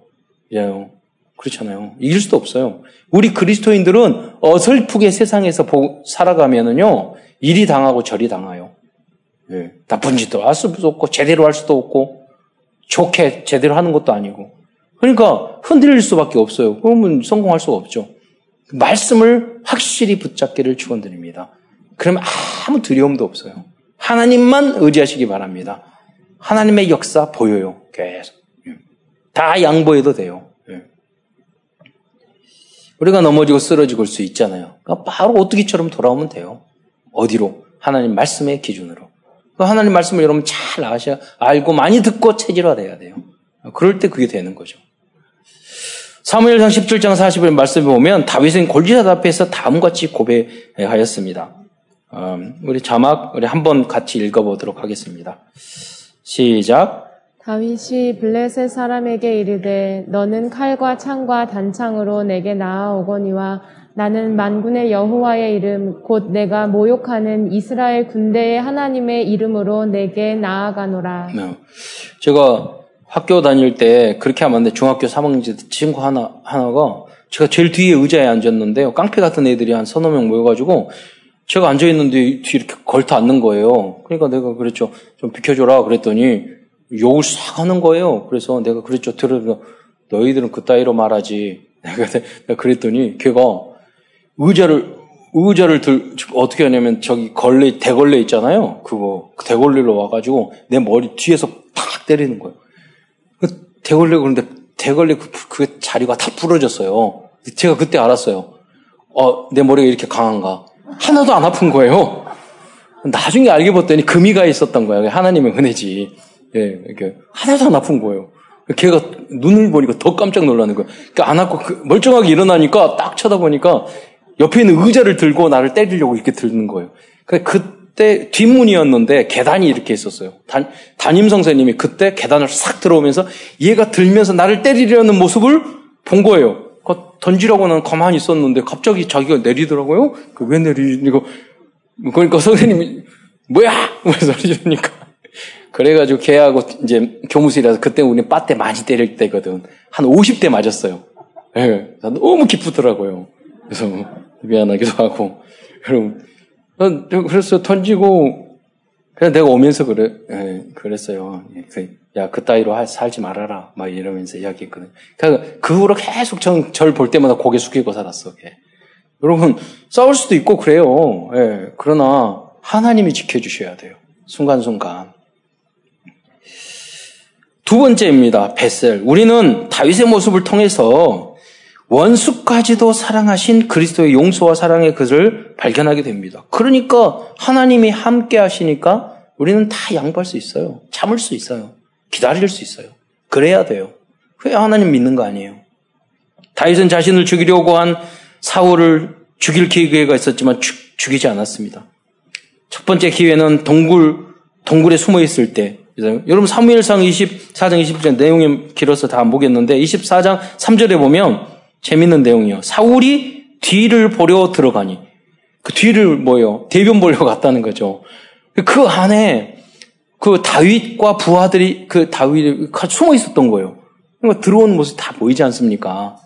예, 그렇잖아요. 이길 수도 없어요. 우리 그리스도인들은 어설프게 세상에서 살아가면은요, 일이 당하고 저리 당해요. 예, 나쁜 짓도 할 수도 없고, 제대로 할 수도 없고, 좋게 제대로 하는 것도 아니고. 그러니까 흔들릴 수밖에 없어요. 그러면 성공할 수가 없죠. 말씀을 확실히 붙잡기를 축원드립니다. 그러면 아무 두려움도 없어요. 하나님만 의지하시기 바랍니다. 하나님의 역사 보여요. 계속. 다 양보해도 돼요. 예. 우리가 넘어지고 쓰러지고 올수 있잖아요. 그러니까 바로 오뚜기처럼 돌아오면 돼요. 어디로? 하나님 말씀의 기준으로. 그 하나님 말씀을 여러분 잘 아셔, 알고 많이 듣고 체질화돼야 돼요. 그럴 때 그게 되는 거죠. 사무엘상 17장 40절 말씀을 보면 다윗은 골리앗 앞에서 다음과 같이 고백하였습니다. 음, 우리 자막 우리 한번 같이 읽어보도록 하겠습니다. 시작. 다윗이 블레셋 사람에게 이르되 너는 칼과 창과 단창으로 내게 나아오거니와 나는 만군의 여호와의 이름 곧 내가 모욕하는 이스라엘 군대의 하나님의 이름으로 내게 나아가노라. 네. 제가 학교 다닐 때 그렇게 하면 안 돼. 중학교 3학년 때 친구 하나 하나가 제가 제일 뒤에 의자에 앉았는데요. 깡패 같은 애들이 한 서너 명 모여가지고 제가 앉아 있는데 뒤에 이렇게 걸터 앉는 거예요. 그러니까 내가 그랬죠. 좀 비켜줘라 그랬더니 욕을 싹 하는 거예요. 그래서 내가 그랬죠. 들어 너희들은 그 따위로 말하지. 내가 그랬더니 걔가 의자를 의자를 들 어떻게 하냐면 저기 걸레 대걸레 있잖아요. 그거 그 대걸레로 와가지고 내 머리 뒤에서 팍 때리는 거예요. 그 대걸레 그런데 대걸레 그, 그 자리가 다 부러졌어요. 제가 그때 알았어요. 어, 내 머리가 이렇게 강한가. 하나도 안 아픈 거예요. 나중에 알게 봤더니 금이 가 있었던 거야. 하나님의 은혜지. 예, 이렇게 하나도 안 아픈 거예요. 걔가 눈을 보니까 더 깜짝 놀라는 거야. 그러니까 안 아고 그 멀쩡하게 일어나니까 딱 쳐다보니까 옆에 있는 의자를 들고 나를 때리려고 이렇게 들는 거예요. 그때 뒷문이었는데 계단이 이렇게 있었어요. 단, 담임 선생님이 그때 계단을 싹 들어오면서 얘가 들면서 나를 때리려는 모습을 본 거예요. 그 던지라고는 가만히 있었는데 갑자기 자기가 내리더라고요. 그왜 내리고 그러니까 선생님이 뭐야? 뭐 소리 지르니까 그래가지고 걔하고 이제 교무실에서 그때 우리 빠때 많이 때릴 때거든. 한 50대 맞았어요. 예, 네, 너무 기쁘더라고요. 그래서 미안하기도 하고. 여러분, 그래서 던지고, 그냥 내가 오면서 그래, 예, 그랬어요. 그, 야, 그 따위로 살지 말아라. 막 이러면서 이야기했거든. 그러니까 그 후로 계속 절 볼 때마다 고개 숙이고 살았어. 걔. 여러분, 싸울 수도 있고 그래요. 예, 그러나 하나님이 지켜주셔야 돼요. 순간순간. 두 번째입니다. 베셀. 우리는 다윗의 모습을 통해서 원수까지도 사랑하신 그리스도의 용서와 사랑의 것을 발견하게 됩니다. 그러니까 하나님이 함께 하시니까 우리는 다 양보할 수 있어요. 참을 수 있어요. 기다릴 수 있어요. 그래야 돼요. 왜 하나님 믿는 거 아니에요? 다윗은 자신을 죽이려고 한 사울을 죽일 기회가 있었지만 죽, 죽이지 않았습니다. 첫 번째 기회는 동굴, 동굴에 숨어 있을 때. 여러분 사무엘상 24장 20절 내용이 길어서 다 안 보겠는데 24장 3절에 보면 재밌는 내용이요. 사울이 뒤를 보려 들어가니 그 뒤를 뭐요? 대변 보려 갔다는 거죠. 그 안에 그 다윗과 부하들이 그 다윗이 숨어 있었던 거예요. 그러니까 들어오는 모습이 다 보이지 않습니까?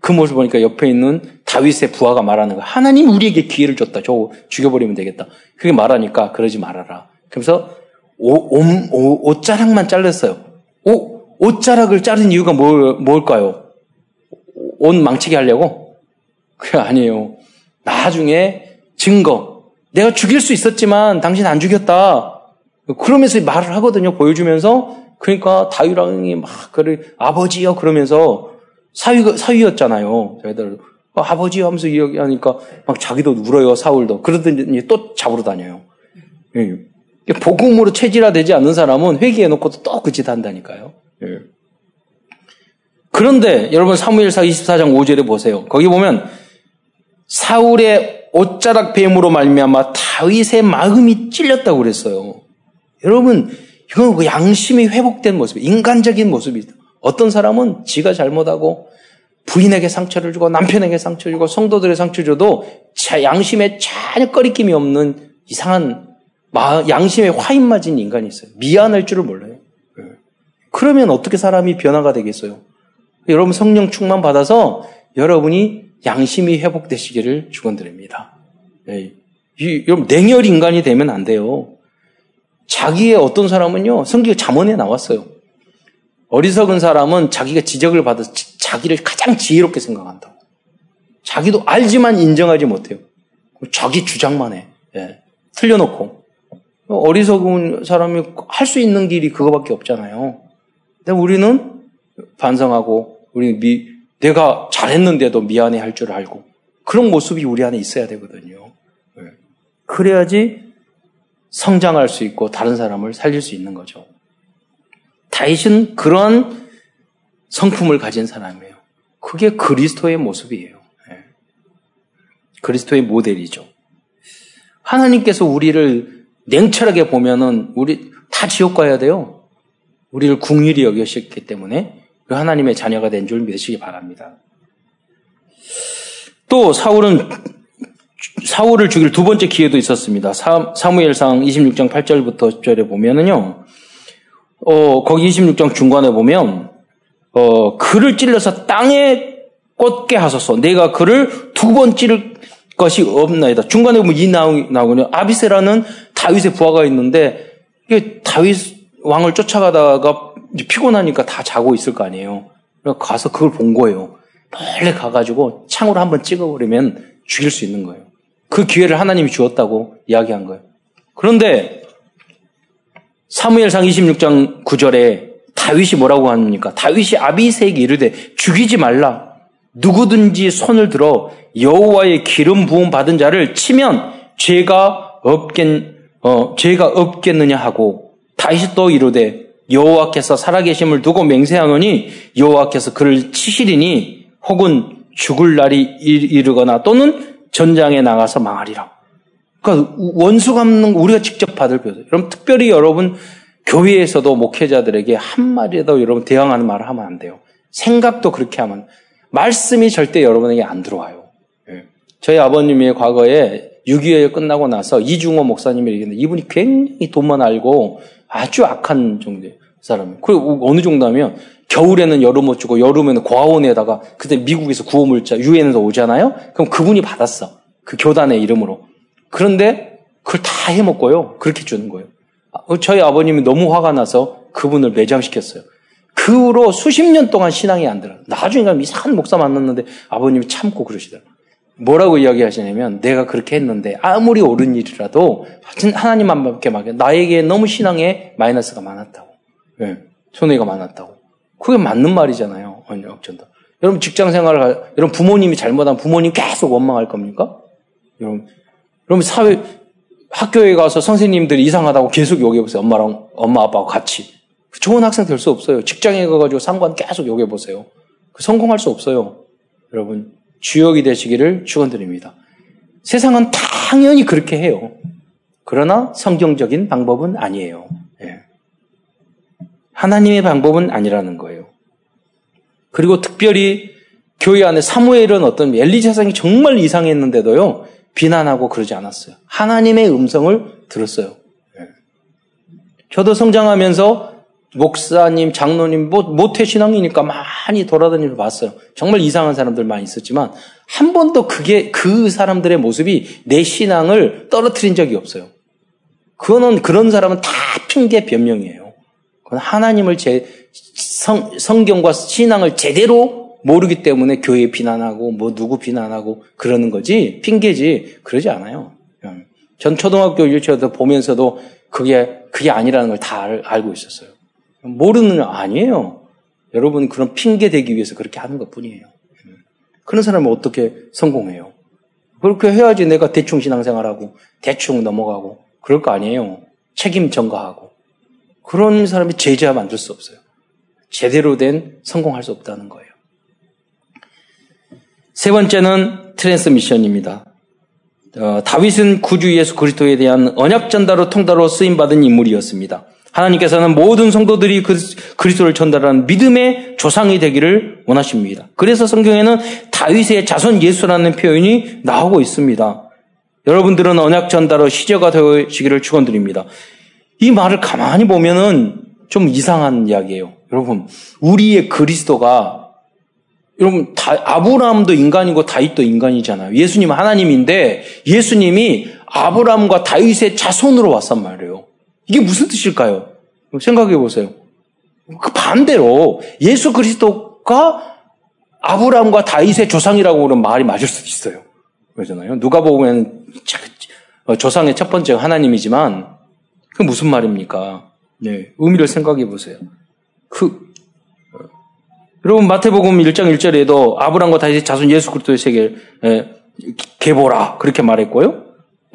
그 모습 보니까 옆에 있는 다윗의 부하가 말하는 거야. 하나님 우리에게 기회를 줬다. 저 죽여버리면 되겠다. 그게 말하니까 그러지 말아라. 그래서 옷자락만 잘랐어요. 옷, 옷자락을 자른 이유가 뭐, 뭘까요? 옷 망치게 하려고? 그게 아니에요. 나중에 증거. 내가 죽일 수 있었지만 당신 안 죽였다. 그러면서 말을 하거든요. 보여주면서. 그러니까 다윗왕이 막 그를 아버지요 그러면서 사위 사위였잖아요. 저희들 어, 아버지 하면서 이야기하니까 막 자기도 울어요. 사울도. 그러더니 또 잡으러 다녀요. 예. 복음으로 체질화되지 않는 사람은 회개해 놓고도 또 그 짓 한다니까요. 예. 그런데 여러분 사무엘사 24장 5절에 보세요. 거기 보면 사울의 옷자락 뱀으로 말미암아 다윗의 마음이 찔렸다고 그랬어요. 여러분 이건 그 양심이 회복된 모습, 인간적인 모습이다. 어떤 사람은 지가 잘못하고 부인에게 상처를 주고 남편에게 상처 주고 성도들의 상처 줘도 양심에 전혀 꺼리낌이 없는 이상한 양심에 화인 맞은 인간이 있어요. 미안할 줄을 몰라요. 예. 그러면 어떻게 사람이 변화가 되겠어요? 여러분 성령 충만 받아서 여러분이 양심이 회복되시기를 축원드립니다. 네. 여러분 냉혈 인간이 되면 안 돼요. 자기의 어떤 사람은요 성경 잠언에 나왔어요. 어리석은 사람은 자기가 지적을 받아서 자기를 가장 지혜롭게 생각한다. 자기도 알지만 인정하지 못해요. 자기 주장만 해. 네. 틀려놓고 어리석은 사람이 할 수 있는 길이 그거밖에 없잖아요. 근데 우리는 반성하고 우리 미, 내가 잘했는데도 미안해 할 줄 알고 그런 모습이 우리 안에 있어야 되거든요. 네. 그래야지 성장할 수 있고 다른 사람을 살릴 수 있는 거죠. 다윗은 그런 성품을 가진 사람이에요. 그게 그리스도의 모습이에요. 네. 그리스도의 모델이죠. 하나님께서 우리를 냉철하게 보면은 우리 다 지옥 가야 돼요. 우리를 궁일이 여기셨기 때문에 그 하나님의 자녀가 된 줄 믿으시기 바랍니다. 또 사울은 사울을 죽일 두 번째 기회도 있었습니다. 사, 무엘상 26장 8절부터 10절에 보면은요. 어, 거기 26장 중간에 보면 어, 그를 찔러서 땅에 꽂게 하소서. 내가 그를 두 번 찌를 것이 없나이다. 중간에 보면 이 나오거든요. 아비세라는 다윗의 부하가 있는데 이게 다윗 왕을 쫓아가다가 피곤하니까 다 자고 있을 거 아니에요. 가서 그걸 본 거예요. 멀리 가가지고 창으로 한번 찍어버리면 죽일 수 있는 거예요. 그 기회를 하나님이 주었다고 이야기한 거예요. 그런데 사무엘상 26장 9절에 다윗이 뭐라고 합니까? 다윗이 아비세에게 이르되 죽이지 말라. 누구든지 손을 들어 여호와의 기름 부음 받은 자를 치면 죄가 없겠 어 죄가 없겠느냐 하고 다윗이 또 이르되 여호와께서 살아계심을 두고 맹세하노니 여호와께서 그를 치시리니 혹은 죽을 날이 이르거나 또는 전장에 나가서 망하리라. 그러니까 원수 갚는 거 우리가 직접 받을 표현. 여러분 특별히 여러분 교회에서도 목회자들에게 한마디라도 여러분 대항하는 말을 하면 안 돼요. 생각도 그렇게 하면 말씀이 절대 여러분에게 안 들어와요. 예. 저희 아버님의 과거에 6.25에 끝나고 나서 이중호 목사님이 얘기했는데 이분이 굉장히 돈만 알고 아주 악한 정도의 사람. 그리고 어느 정도냐면 겨울에는 여름 옷 주고 여름에는 고아원에다가 그때 미국에서 구호물자 유엔에서 오잖아요. 그럼 그분이 받았어. 그 교단의 이름으로. 그런데 그걸 다 해먹고요. 그렇게 주는 거예요. 어, 저희 아버님이 너무 화가 나서 그분을 매장시켰어요. 그 후로 수십 년 동안 신앙이 안 들어요. 나중에 이상한 목사 만났는데 아버님이 참고 그러시더라고요. 뭐라고 이야기하시냐면 내가 그렇게 했는데 아무리 옳은 일이라도 하나님만 밖에 나에게 너무 신앙에 마이너스가 많았다고. 네, 손해가 많았다고. 그게 맞는 말이잖아요. 어쩐다. 여러분 직장 생활을 여러분 부모님이 잘못한 부모님 계속 원망할 겁니까? 여러분 여러분 사회 학교에 가서 선생님들이 이상하다고 계속 욕해보세요. 엄마랑 엄마 아빠하고 같이 좋은 학생 될 수 없어요. 직장에 가가지고 상관 계속 욕해보세요. 그 성공할 수 없어요. 여러분 주역이 되시기를 축원드립니다. 세상은 당연히 그렇게 해요. 그러나 성경적인 방법은 아니에요. 하나님의 방법은 아니라는 거예요. 그리고 특별히 교회 안에 사무엘은 어떤 엘리자상이 정말 이상했는데도요, 비난하고 그러지 않았어요. 하나님의 음성을 들었어요. 예. 저도 성장하면서 목사님, 장로님, 뭐, 모태신앙이니까 많이 돌아다니면서 봤어요. 정말 이상한 사람들 많이 있었지만, 한 번도 그게, 그 사람들의 모습이 내 신앙을 떨어뜨린 적이 없어요. 그거는, 그런 사람은 다 핑계 변명이에요. 그건 하나님을 제, 성, 성경과 신앙을 제대로 모르기 때문에 교회 비난하고 뭐 누구 비난하고 그러는 거지 핑계지 그러지 않아요. 전 초등학교 유치원에서 보면서도 그게 그게 아니라는 걸 다 알고 있었어요. 모르는 아니에요. 여러분 그런 핑계 대기 위해서 그렇게 하는 것 뿐이에요. 그런 사람은 어떻게 성공해요? 그렇게 해야지 내가 대충 신앙생활하고 대충 넘어가고 그럴 거 아니에요. 책임 전가하고. 그런 사람이 제자 만들 수 없어요. 제대로 된 성공할 수 없다는 거예요. 세 번째는 트랜스미션입니다. 어, 다윗은 구주 예수 그리스도에 대한 언약 전달로 통달로 쓰임 받은 인물이었습니다. 하나님께서는 모든 성도들이 그, 그리스도를 전달하는 믿음의 조상이 되기를 원하십니다. 그래서 성경에는 다윗의 자손 예수라는 표현이 나오고 있습니다. 여러분들은 언약 전달로 시저가 되시기를 축원드립니다. 이 말을 가만히 보면은 좀 이상한 이야기예요. 여러분, 우리의 그리스도가 여러분 다, 아브라함도 인간이고 다윗도 인간이잖아요. 예수님은 하나님인데 예수님이 아브라함과 다윗의 자손으로 왔단 말이에요. 이게 무슨 뜻일까요? 생각해 보세요. 그 반대로 예수 그리스도가 아브라함과 다윗의 조상이라고 그러면 말이 맞을 수도 있어요. 그러잖아요. 누가 보면 조상의 첫 번째 하나님이지만 그 무슨 말입니까? 네, 의미를 생각해 보세요. 그 여러분 마태복음 1장 1절에도 아브람과 다윗의 자손 예수 그리스도의 세계 개보라 그렇게 말했고요.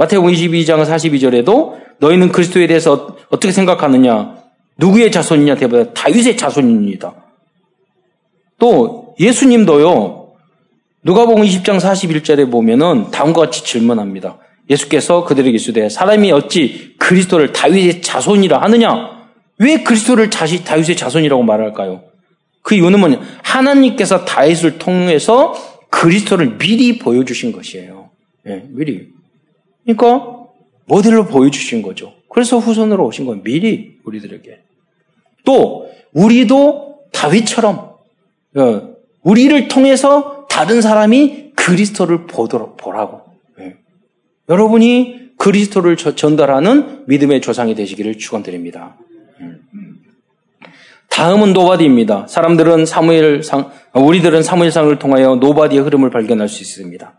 마태복음 22장 42절에도 너희는 그리스도에 대해서 어떻게 생각하느냐? 누구의 자손이냐 대보다 다윗의 자손입니다. 또 예수님도요. 누가복음 20장 41절에 보면은 다음과 같이 질문합니다. 예수께서 그들에게 이르되 사람이 어찌 그리스도를 다윗의 자손이라 하느냐? 왜 그리스도를 다시 다윗의 자손이라고 말할까요? 그 이유는 뭐냐? 하나님께서 다윗을 통해서 그리스도를 미리 보여주신 것이에요. 네, 미리. 그러니까 모델로 보여주신 거죠. 그래서 후손으로 오신 건 미리 우리들에게. 또 우리도 다윗처럼 어, 우리를 통해서 다른 사람이 그리스도를 보도록 보라고. 네. 여러분이 그리스도를 전달하는 믿음의 조상이 되시기를 축원드립니다. 다음은 Nobody입니다. 사람들은 사무엘상, 우리들은 사무엘상을 통하여 Nobody의 흐름을 발견할 수 있습니다.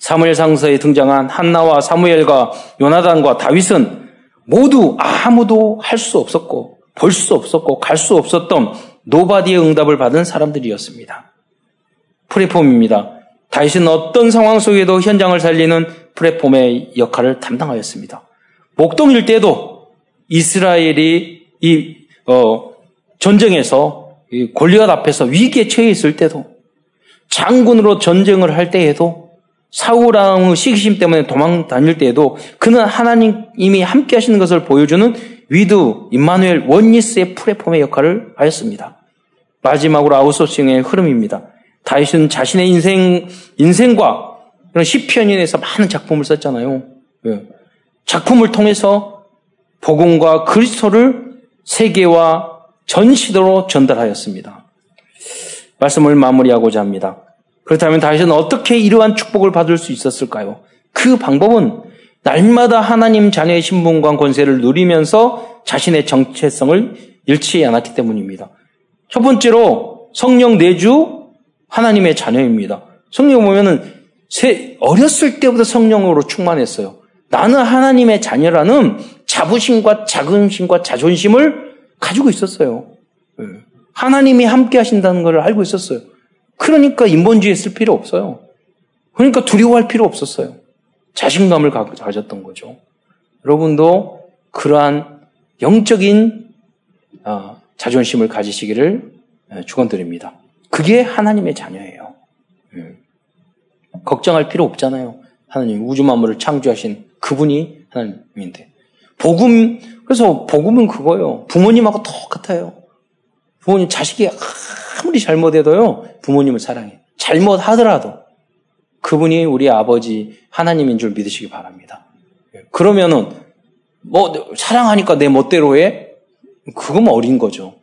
사무엘상서에 등장한 한나와 사무엘과 요나단과 다윗은 모두 아무도 할 수 없었고 볼 수 없었고 갈 수 없었던 Nobody의 응답을 받은 사람들이었습니다. 플랫폼입니다. 다윗은 어떤 상황 속에도 현장을 살리는 플랫폼의 역할을 담당하였습니다. 목동일 때도 이스라엘이 이 어, 전쟁에서 골리앗 앞에서 위기에 처해 있을 때도 장군으로 전쟁을 할 때에도 사울 왕의 시기심 때문에 도망 다닐 때에도 그는 하나님이 함께 하시는 것을 보여주는 With Immanuel Oneness의 플랫폼의 역할을 하였습니다. 마지막으로 아웃소싱의 흐름입니다. 다윗은 자신의 인생 인생과 그런 시편인에서 많은 작품을 썼잖아요. 예. 작품을 통해서 복음과 그리스도를 세계와 전 시도로 전달하였습니다. 말씀을 마무리하고자 합니다. 그렇다면 다윗은 어떻게 이러한 축복을 받을 수 있었을까요? 그 방법은 날마다 하나님 자녀의 신분과 권세를 누리면서 자신의 정체성을 잃지 않았기 때문입니다. 첫 번째로 성령 내주 하나님의 자녀입니다. 성령 보면은 어렸을 때부터 성령으로 충만했어요. 나는 하나님의 자녀라는 자부심과 자긍심과 자존심을 가지고 있었어요. 예. 하나님이 함께 하신다는 걸 알고 있었어요. 그러니까 인본주의에 쓸 필요 없어요. 그러니까 두려워할 필요 없었어요. 자신감을 가졌던 거죠. 여러분도 그러한 영적인 아, 자존심을 가지시기를 예, 축원드립니다. 그게 하나님의 자녀예요. 예. 걱정할 필요 없잖아요. 하나님 우주 만물을 창조하신 그분이 하나님인데 복음 그래서 복음은 그거예요. 부모님하고 똑같아요. 부모님 자식이 아무리 잘못해도요, 부모님을 사랑해. 잘못하더라도 그분이 우리 아버지 하나님인 줄 믿으시기 바랍니다. 그러면은 뭐 사랑하니까 내 멋대로 해? 그건 어린 거죠.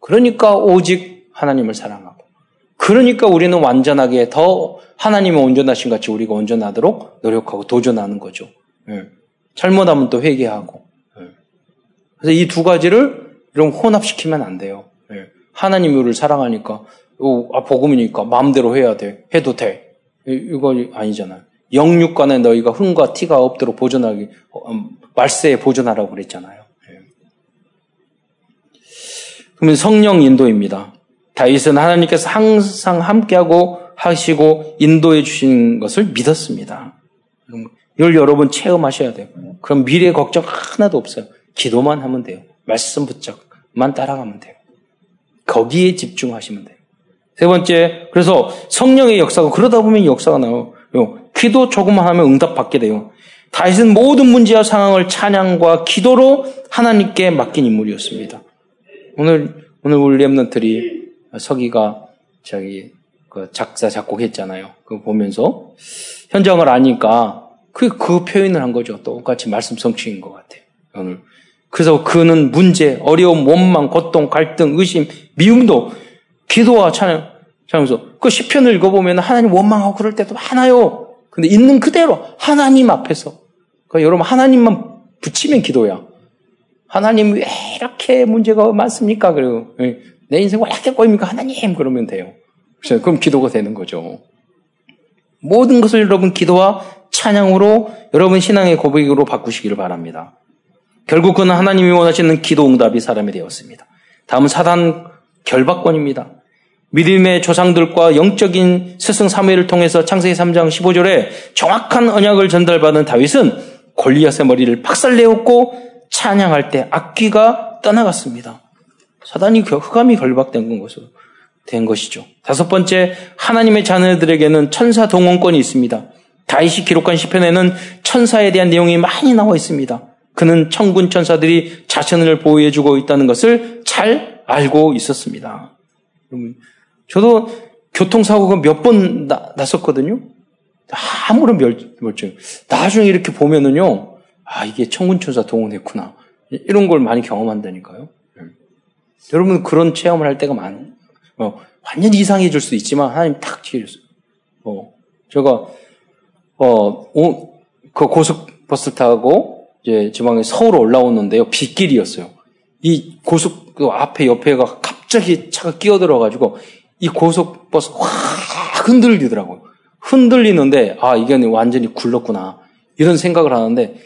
그러니까 오직 하나님을 사랑하고 그러니까 우리는 완전하게 더 하나님의 온전하신 같이 우리가 온전하도록 노력하고 도전하는 거죠. 예. 잘못하면 또 회개하고 그래서 이 두 가지를 이런 혼합시키면 안 돼요. 우리를 사랑하니까, 아, 복음이니까 마음대로 해야 돼. 해도 돼. 이거 아니잖아요. 영육간에 너희가 흥과 티가 없도록 보존하기, 어, 음, 말세에 보존하라고 그랬잖아요. 네. 그러면 성령 인도입니다. 다윗은 하나님께서 항상 함께하고 하시고 인도해 주신 것을 믿었습니다. 이걸 여러분 체험하셔야 돼요. 그럼 미래 걱정 하나도 없어요. 기도만 하면 돼요. 말씀 붙잡만 따라가면 돼요. 거기에 집중하시면 돼요. 세 번째, 그래서 성령의 역사가 그러다 보면 역사가 나와요. 기도 조금만 하면 응답 받게 돼요. 다윗은 모든 문제와 상황을 찬양과 기도로 하나님께 맡긴 인물이었습니다. 오늘 오늘 우리 랩런들이 서기가 자기 그 작사 작곡했잖아요. 그거 보면서 현장을 아니까 그, 그 표현을 한 거죠. 똑같이 말씀 성취인 것 같아요. 오늘 그래서 그는 문제, 어려움, 원망, 고통, 갈등, 의심, 미움도 기도와 찬양, 찬양에서 그 시편을 읽어보면 하나님 원망하고 그럴 때도 많아요. 근데 있는 그대로 하나님 앞에서 그러니까 여러분 하나님만 붙이면 기도야. 하나님 왜 이렇게 문제가 많습니까? 그리고 예, 내 인생 왜 이렇게 꼬입니까? 하나님 그러면 돼요. 그럼 기도가 되는 거죠. 모든 것을 여러분 기도와 찬양으로 여러분 신앙의 고백으로 바꾸시기를 바랍니다. 결국 그는 하나님이 원하시는 기도 응답이 사람이 되었습니다. 다음은 사단 결박권입니다. 믿음의 조상들과 영적인 스승 사무엘을 통해서 창세기 3장 15절에 정확한 언약을 전달받은 다윗은 골리앗의 머리를 박살내었고 찬양할 때 악귀가 떠나갔습니다. 사단이 흑암이 결박된 것으로 된 것이죠. 다섯 번째, 하나님의 자녀들에게는 천사 동원권이 있습니다. 다윗이 기록한 시편에는 천사에 대한 내용이 많이 나와 있습니다. 그는 천군 천사들이 자신을 보호해주고 있다는 것을 잘 알고 있었습니다. 저도 교통사고가 몇 번 났었거든요. 아무런 멀쩡. 나중에 이렇게 보면은요, 아, 이게 천군천사 동원했구나. 이런 걸 많이 경험한다니까요. 네. 여러분 그런 체험을 할 때가 많, 어, 완전 이상해질 수 있지만 하나님 탁 지켜줬어요. 어, 제가, 어, 오, 그 고속버스 타고 이제 지방에 서울 올라오는데요. 빗길이었어요. 이 고속 그 앞에 옆에가 갑자기 차가 끼어들어가지고 이 고속버스 확 흔들리더라고요. 흔들리는데 아 이게 완전히 굴렀구나 이런 생각을 하는데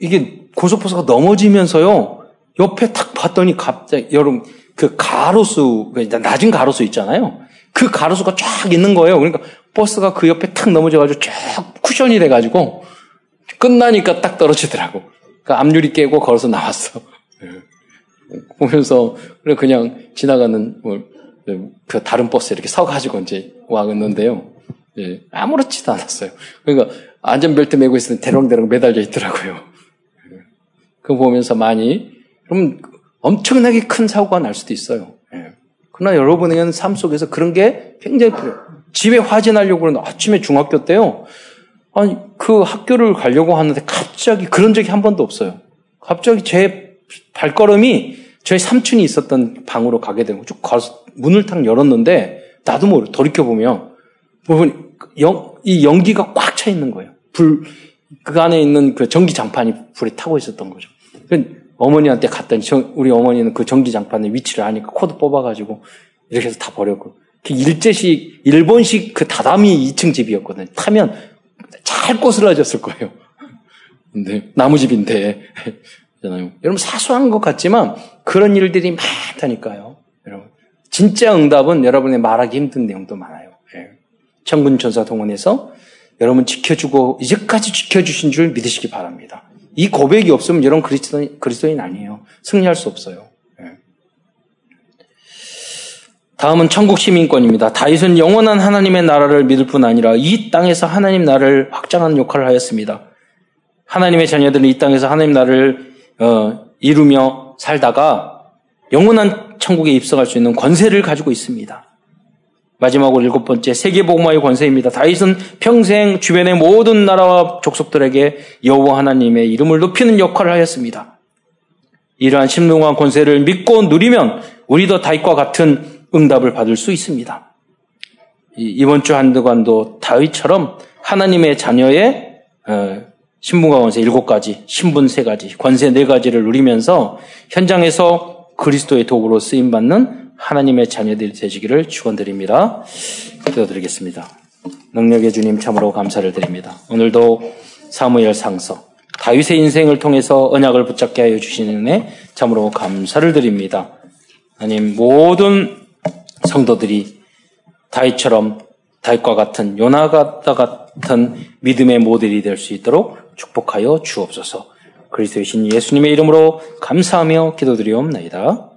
이게 고속버스가 넘어지면서요 옆에 탁 봤더니 갑자기 여러분 그 가로수 그 낮은 가로수 있잖아요. 그 가로수가 쫙 있는 거예요. 그러니까 버스가 그 옆에 탁 넘어져가지고 쫙 쿠션이 돼가지고 끝나니까 딱 떨어지더라고. 그 앞유리 깨고 걸어서 나왔어. 보면서 그냥 지나가는 뭐, 그 다른 버스 이렇게 서가지고 이제 와갔는데요. 예, 아무렇지도 않았어요. 그러니까 안전벨트 메고 있으면 대롱대롱 매달려 있더라고요. 그거 보면서 많이 그럼 엄청나게 큰 사고가 날 수도 있어요. 예. 그러나 여러분에게는 삶 속에서 그런 게 굉장히 필요해요. 집에 화재 나려고 그러는데 아침에 중학교 때요. 아니 그 학교를 가려고 하는데 갑자기 그런 적이 한 번도 없어요. 갑자기 제 발걸음이 저희 삼촌이 있었던 방으로 가게 되고 쭉 가서 문을 탁 열었는데 나도 모르 돌이켜 보면 부분 이 연기가 꽉 차 있는 거예요. 불 그 안에 있는 그 전기 장판이 불에 타고 있었던 거죠. 어머니한테 갔더니 우리 어머니는 그 전기 장판의 위치를 아니까 코드 뽑아가지고 이렇게 해서 다 버렸고 그 일제식 일본식 그 다다미 2층 집이었거든요. 타면 잘 꼬슬라졌을 거예요. 근데 나무집인데 여러분 사소한 것 같지만 그런 일들이 많다니까요. 여러분 진짜 응답은 여러분의 말하기 힘든 내용도 많아요. 예. 천군 전사 동원해서 여러분 지켜주고 이제까지 지켜주신 줄 믿으시기 바랍니다. 이 고백이 없으면 여러분 그리스도인, 그리스도인 아니에요. 승리할 수 없어요. 예. 다음은 천국 시민권입니다. 다윗은 영원한 하나님의 나라를 믿을 뿐 아니라 이 땅에서 하나님 나라를 확장하는 역할을 하였습니다. 하나님의 자녀들은 이 땅에서 하나님 나라를 어, 이루며 살다가 영원한 천국에 입성할 수 있는 권세를 가지고 있습니다. 마지막으로 일곱 번째 세계복음화의 권세입니다. 다윗은 평생 주변의 모든 나라와 족속들에게 여호와 하나님의 이름을 높이는 역할을 하였습니다. 이러한 신명한 권세를 믿고 누리면 우리도 다윗과 같은 응답을 받을 수 있습니다. 이번 주 한두관도 다윗처럼 하나님의 자녀의 어, 신분과 권세 일곱 가지, 신분 세 가지, 권세 네 가지를 누리면서 현장에서 그리스도의 도구로 쓰임 받는 하나님의 자녀들이 되시기를 축원드립니다. 기도드리겠습니다. 능력의 주님 참으로 감사를 드립니다. 오늘도 사무엘 상서 다윗의 인생을 통해서 언약을 붙잡게 하여 주시는 은혜 참으로 감사를 드립니다. 하나님 모든 성도들이 다윗처럼 다윗과 같은 요나가 같은 믿음의 모델이 될 수 있도록 축복하여 주옵소서. 그리스도이신 예수님의 이름으로 감사하며 기도드리옵나이다.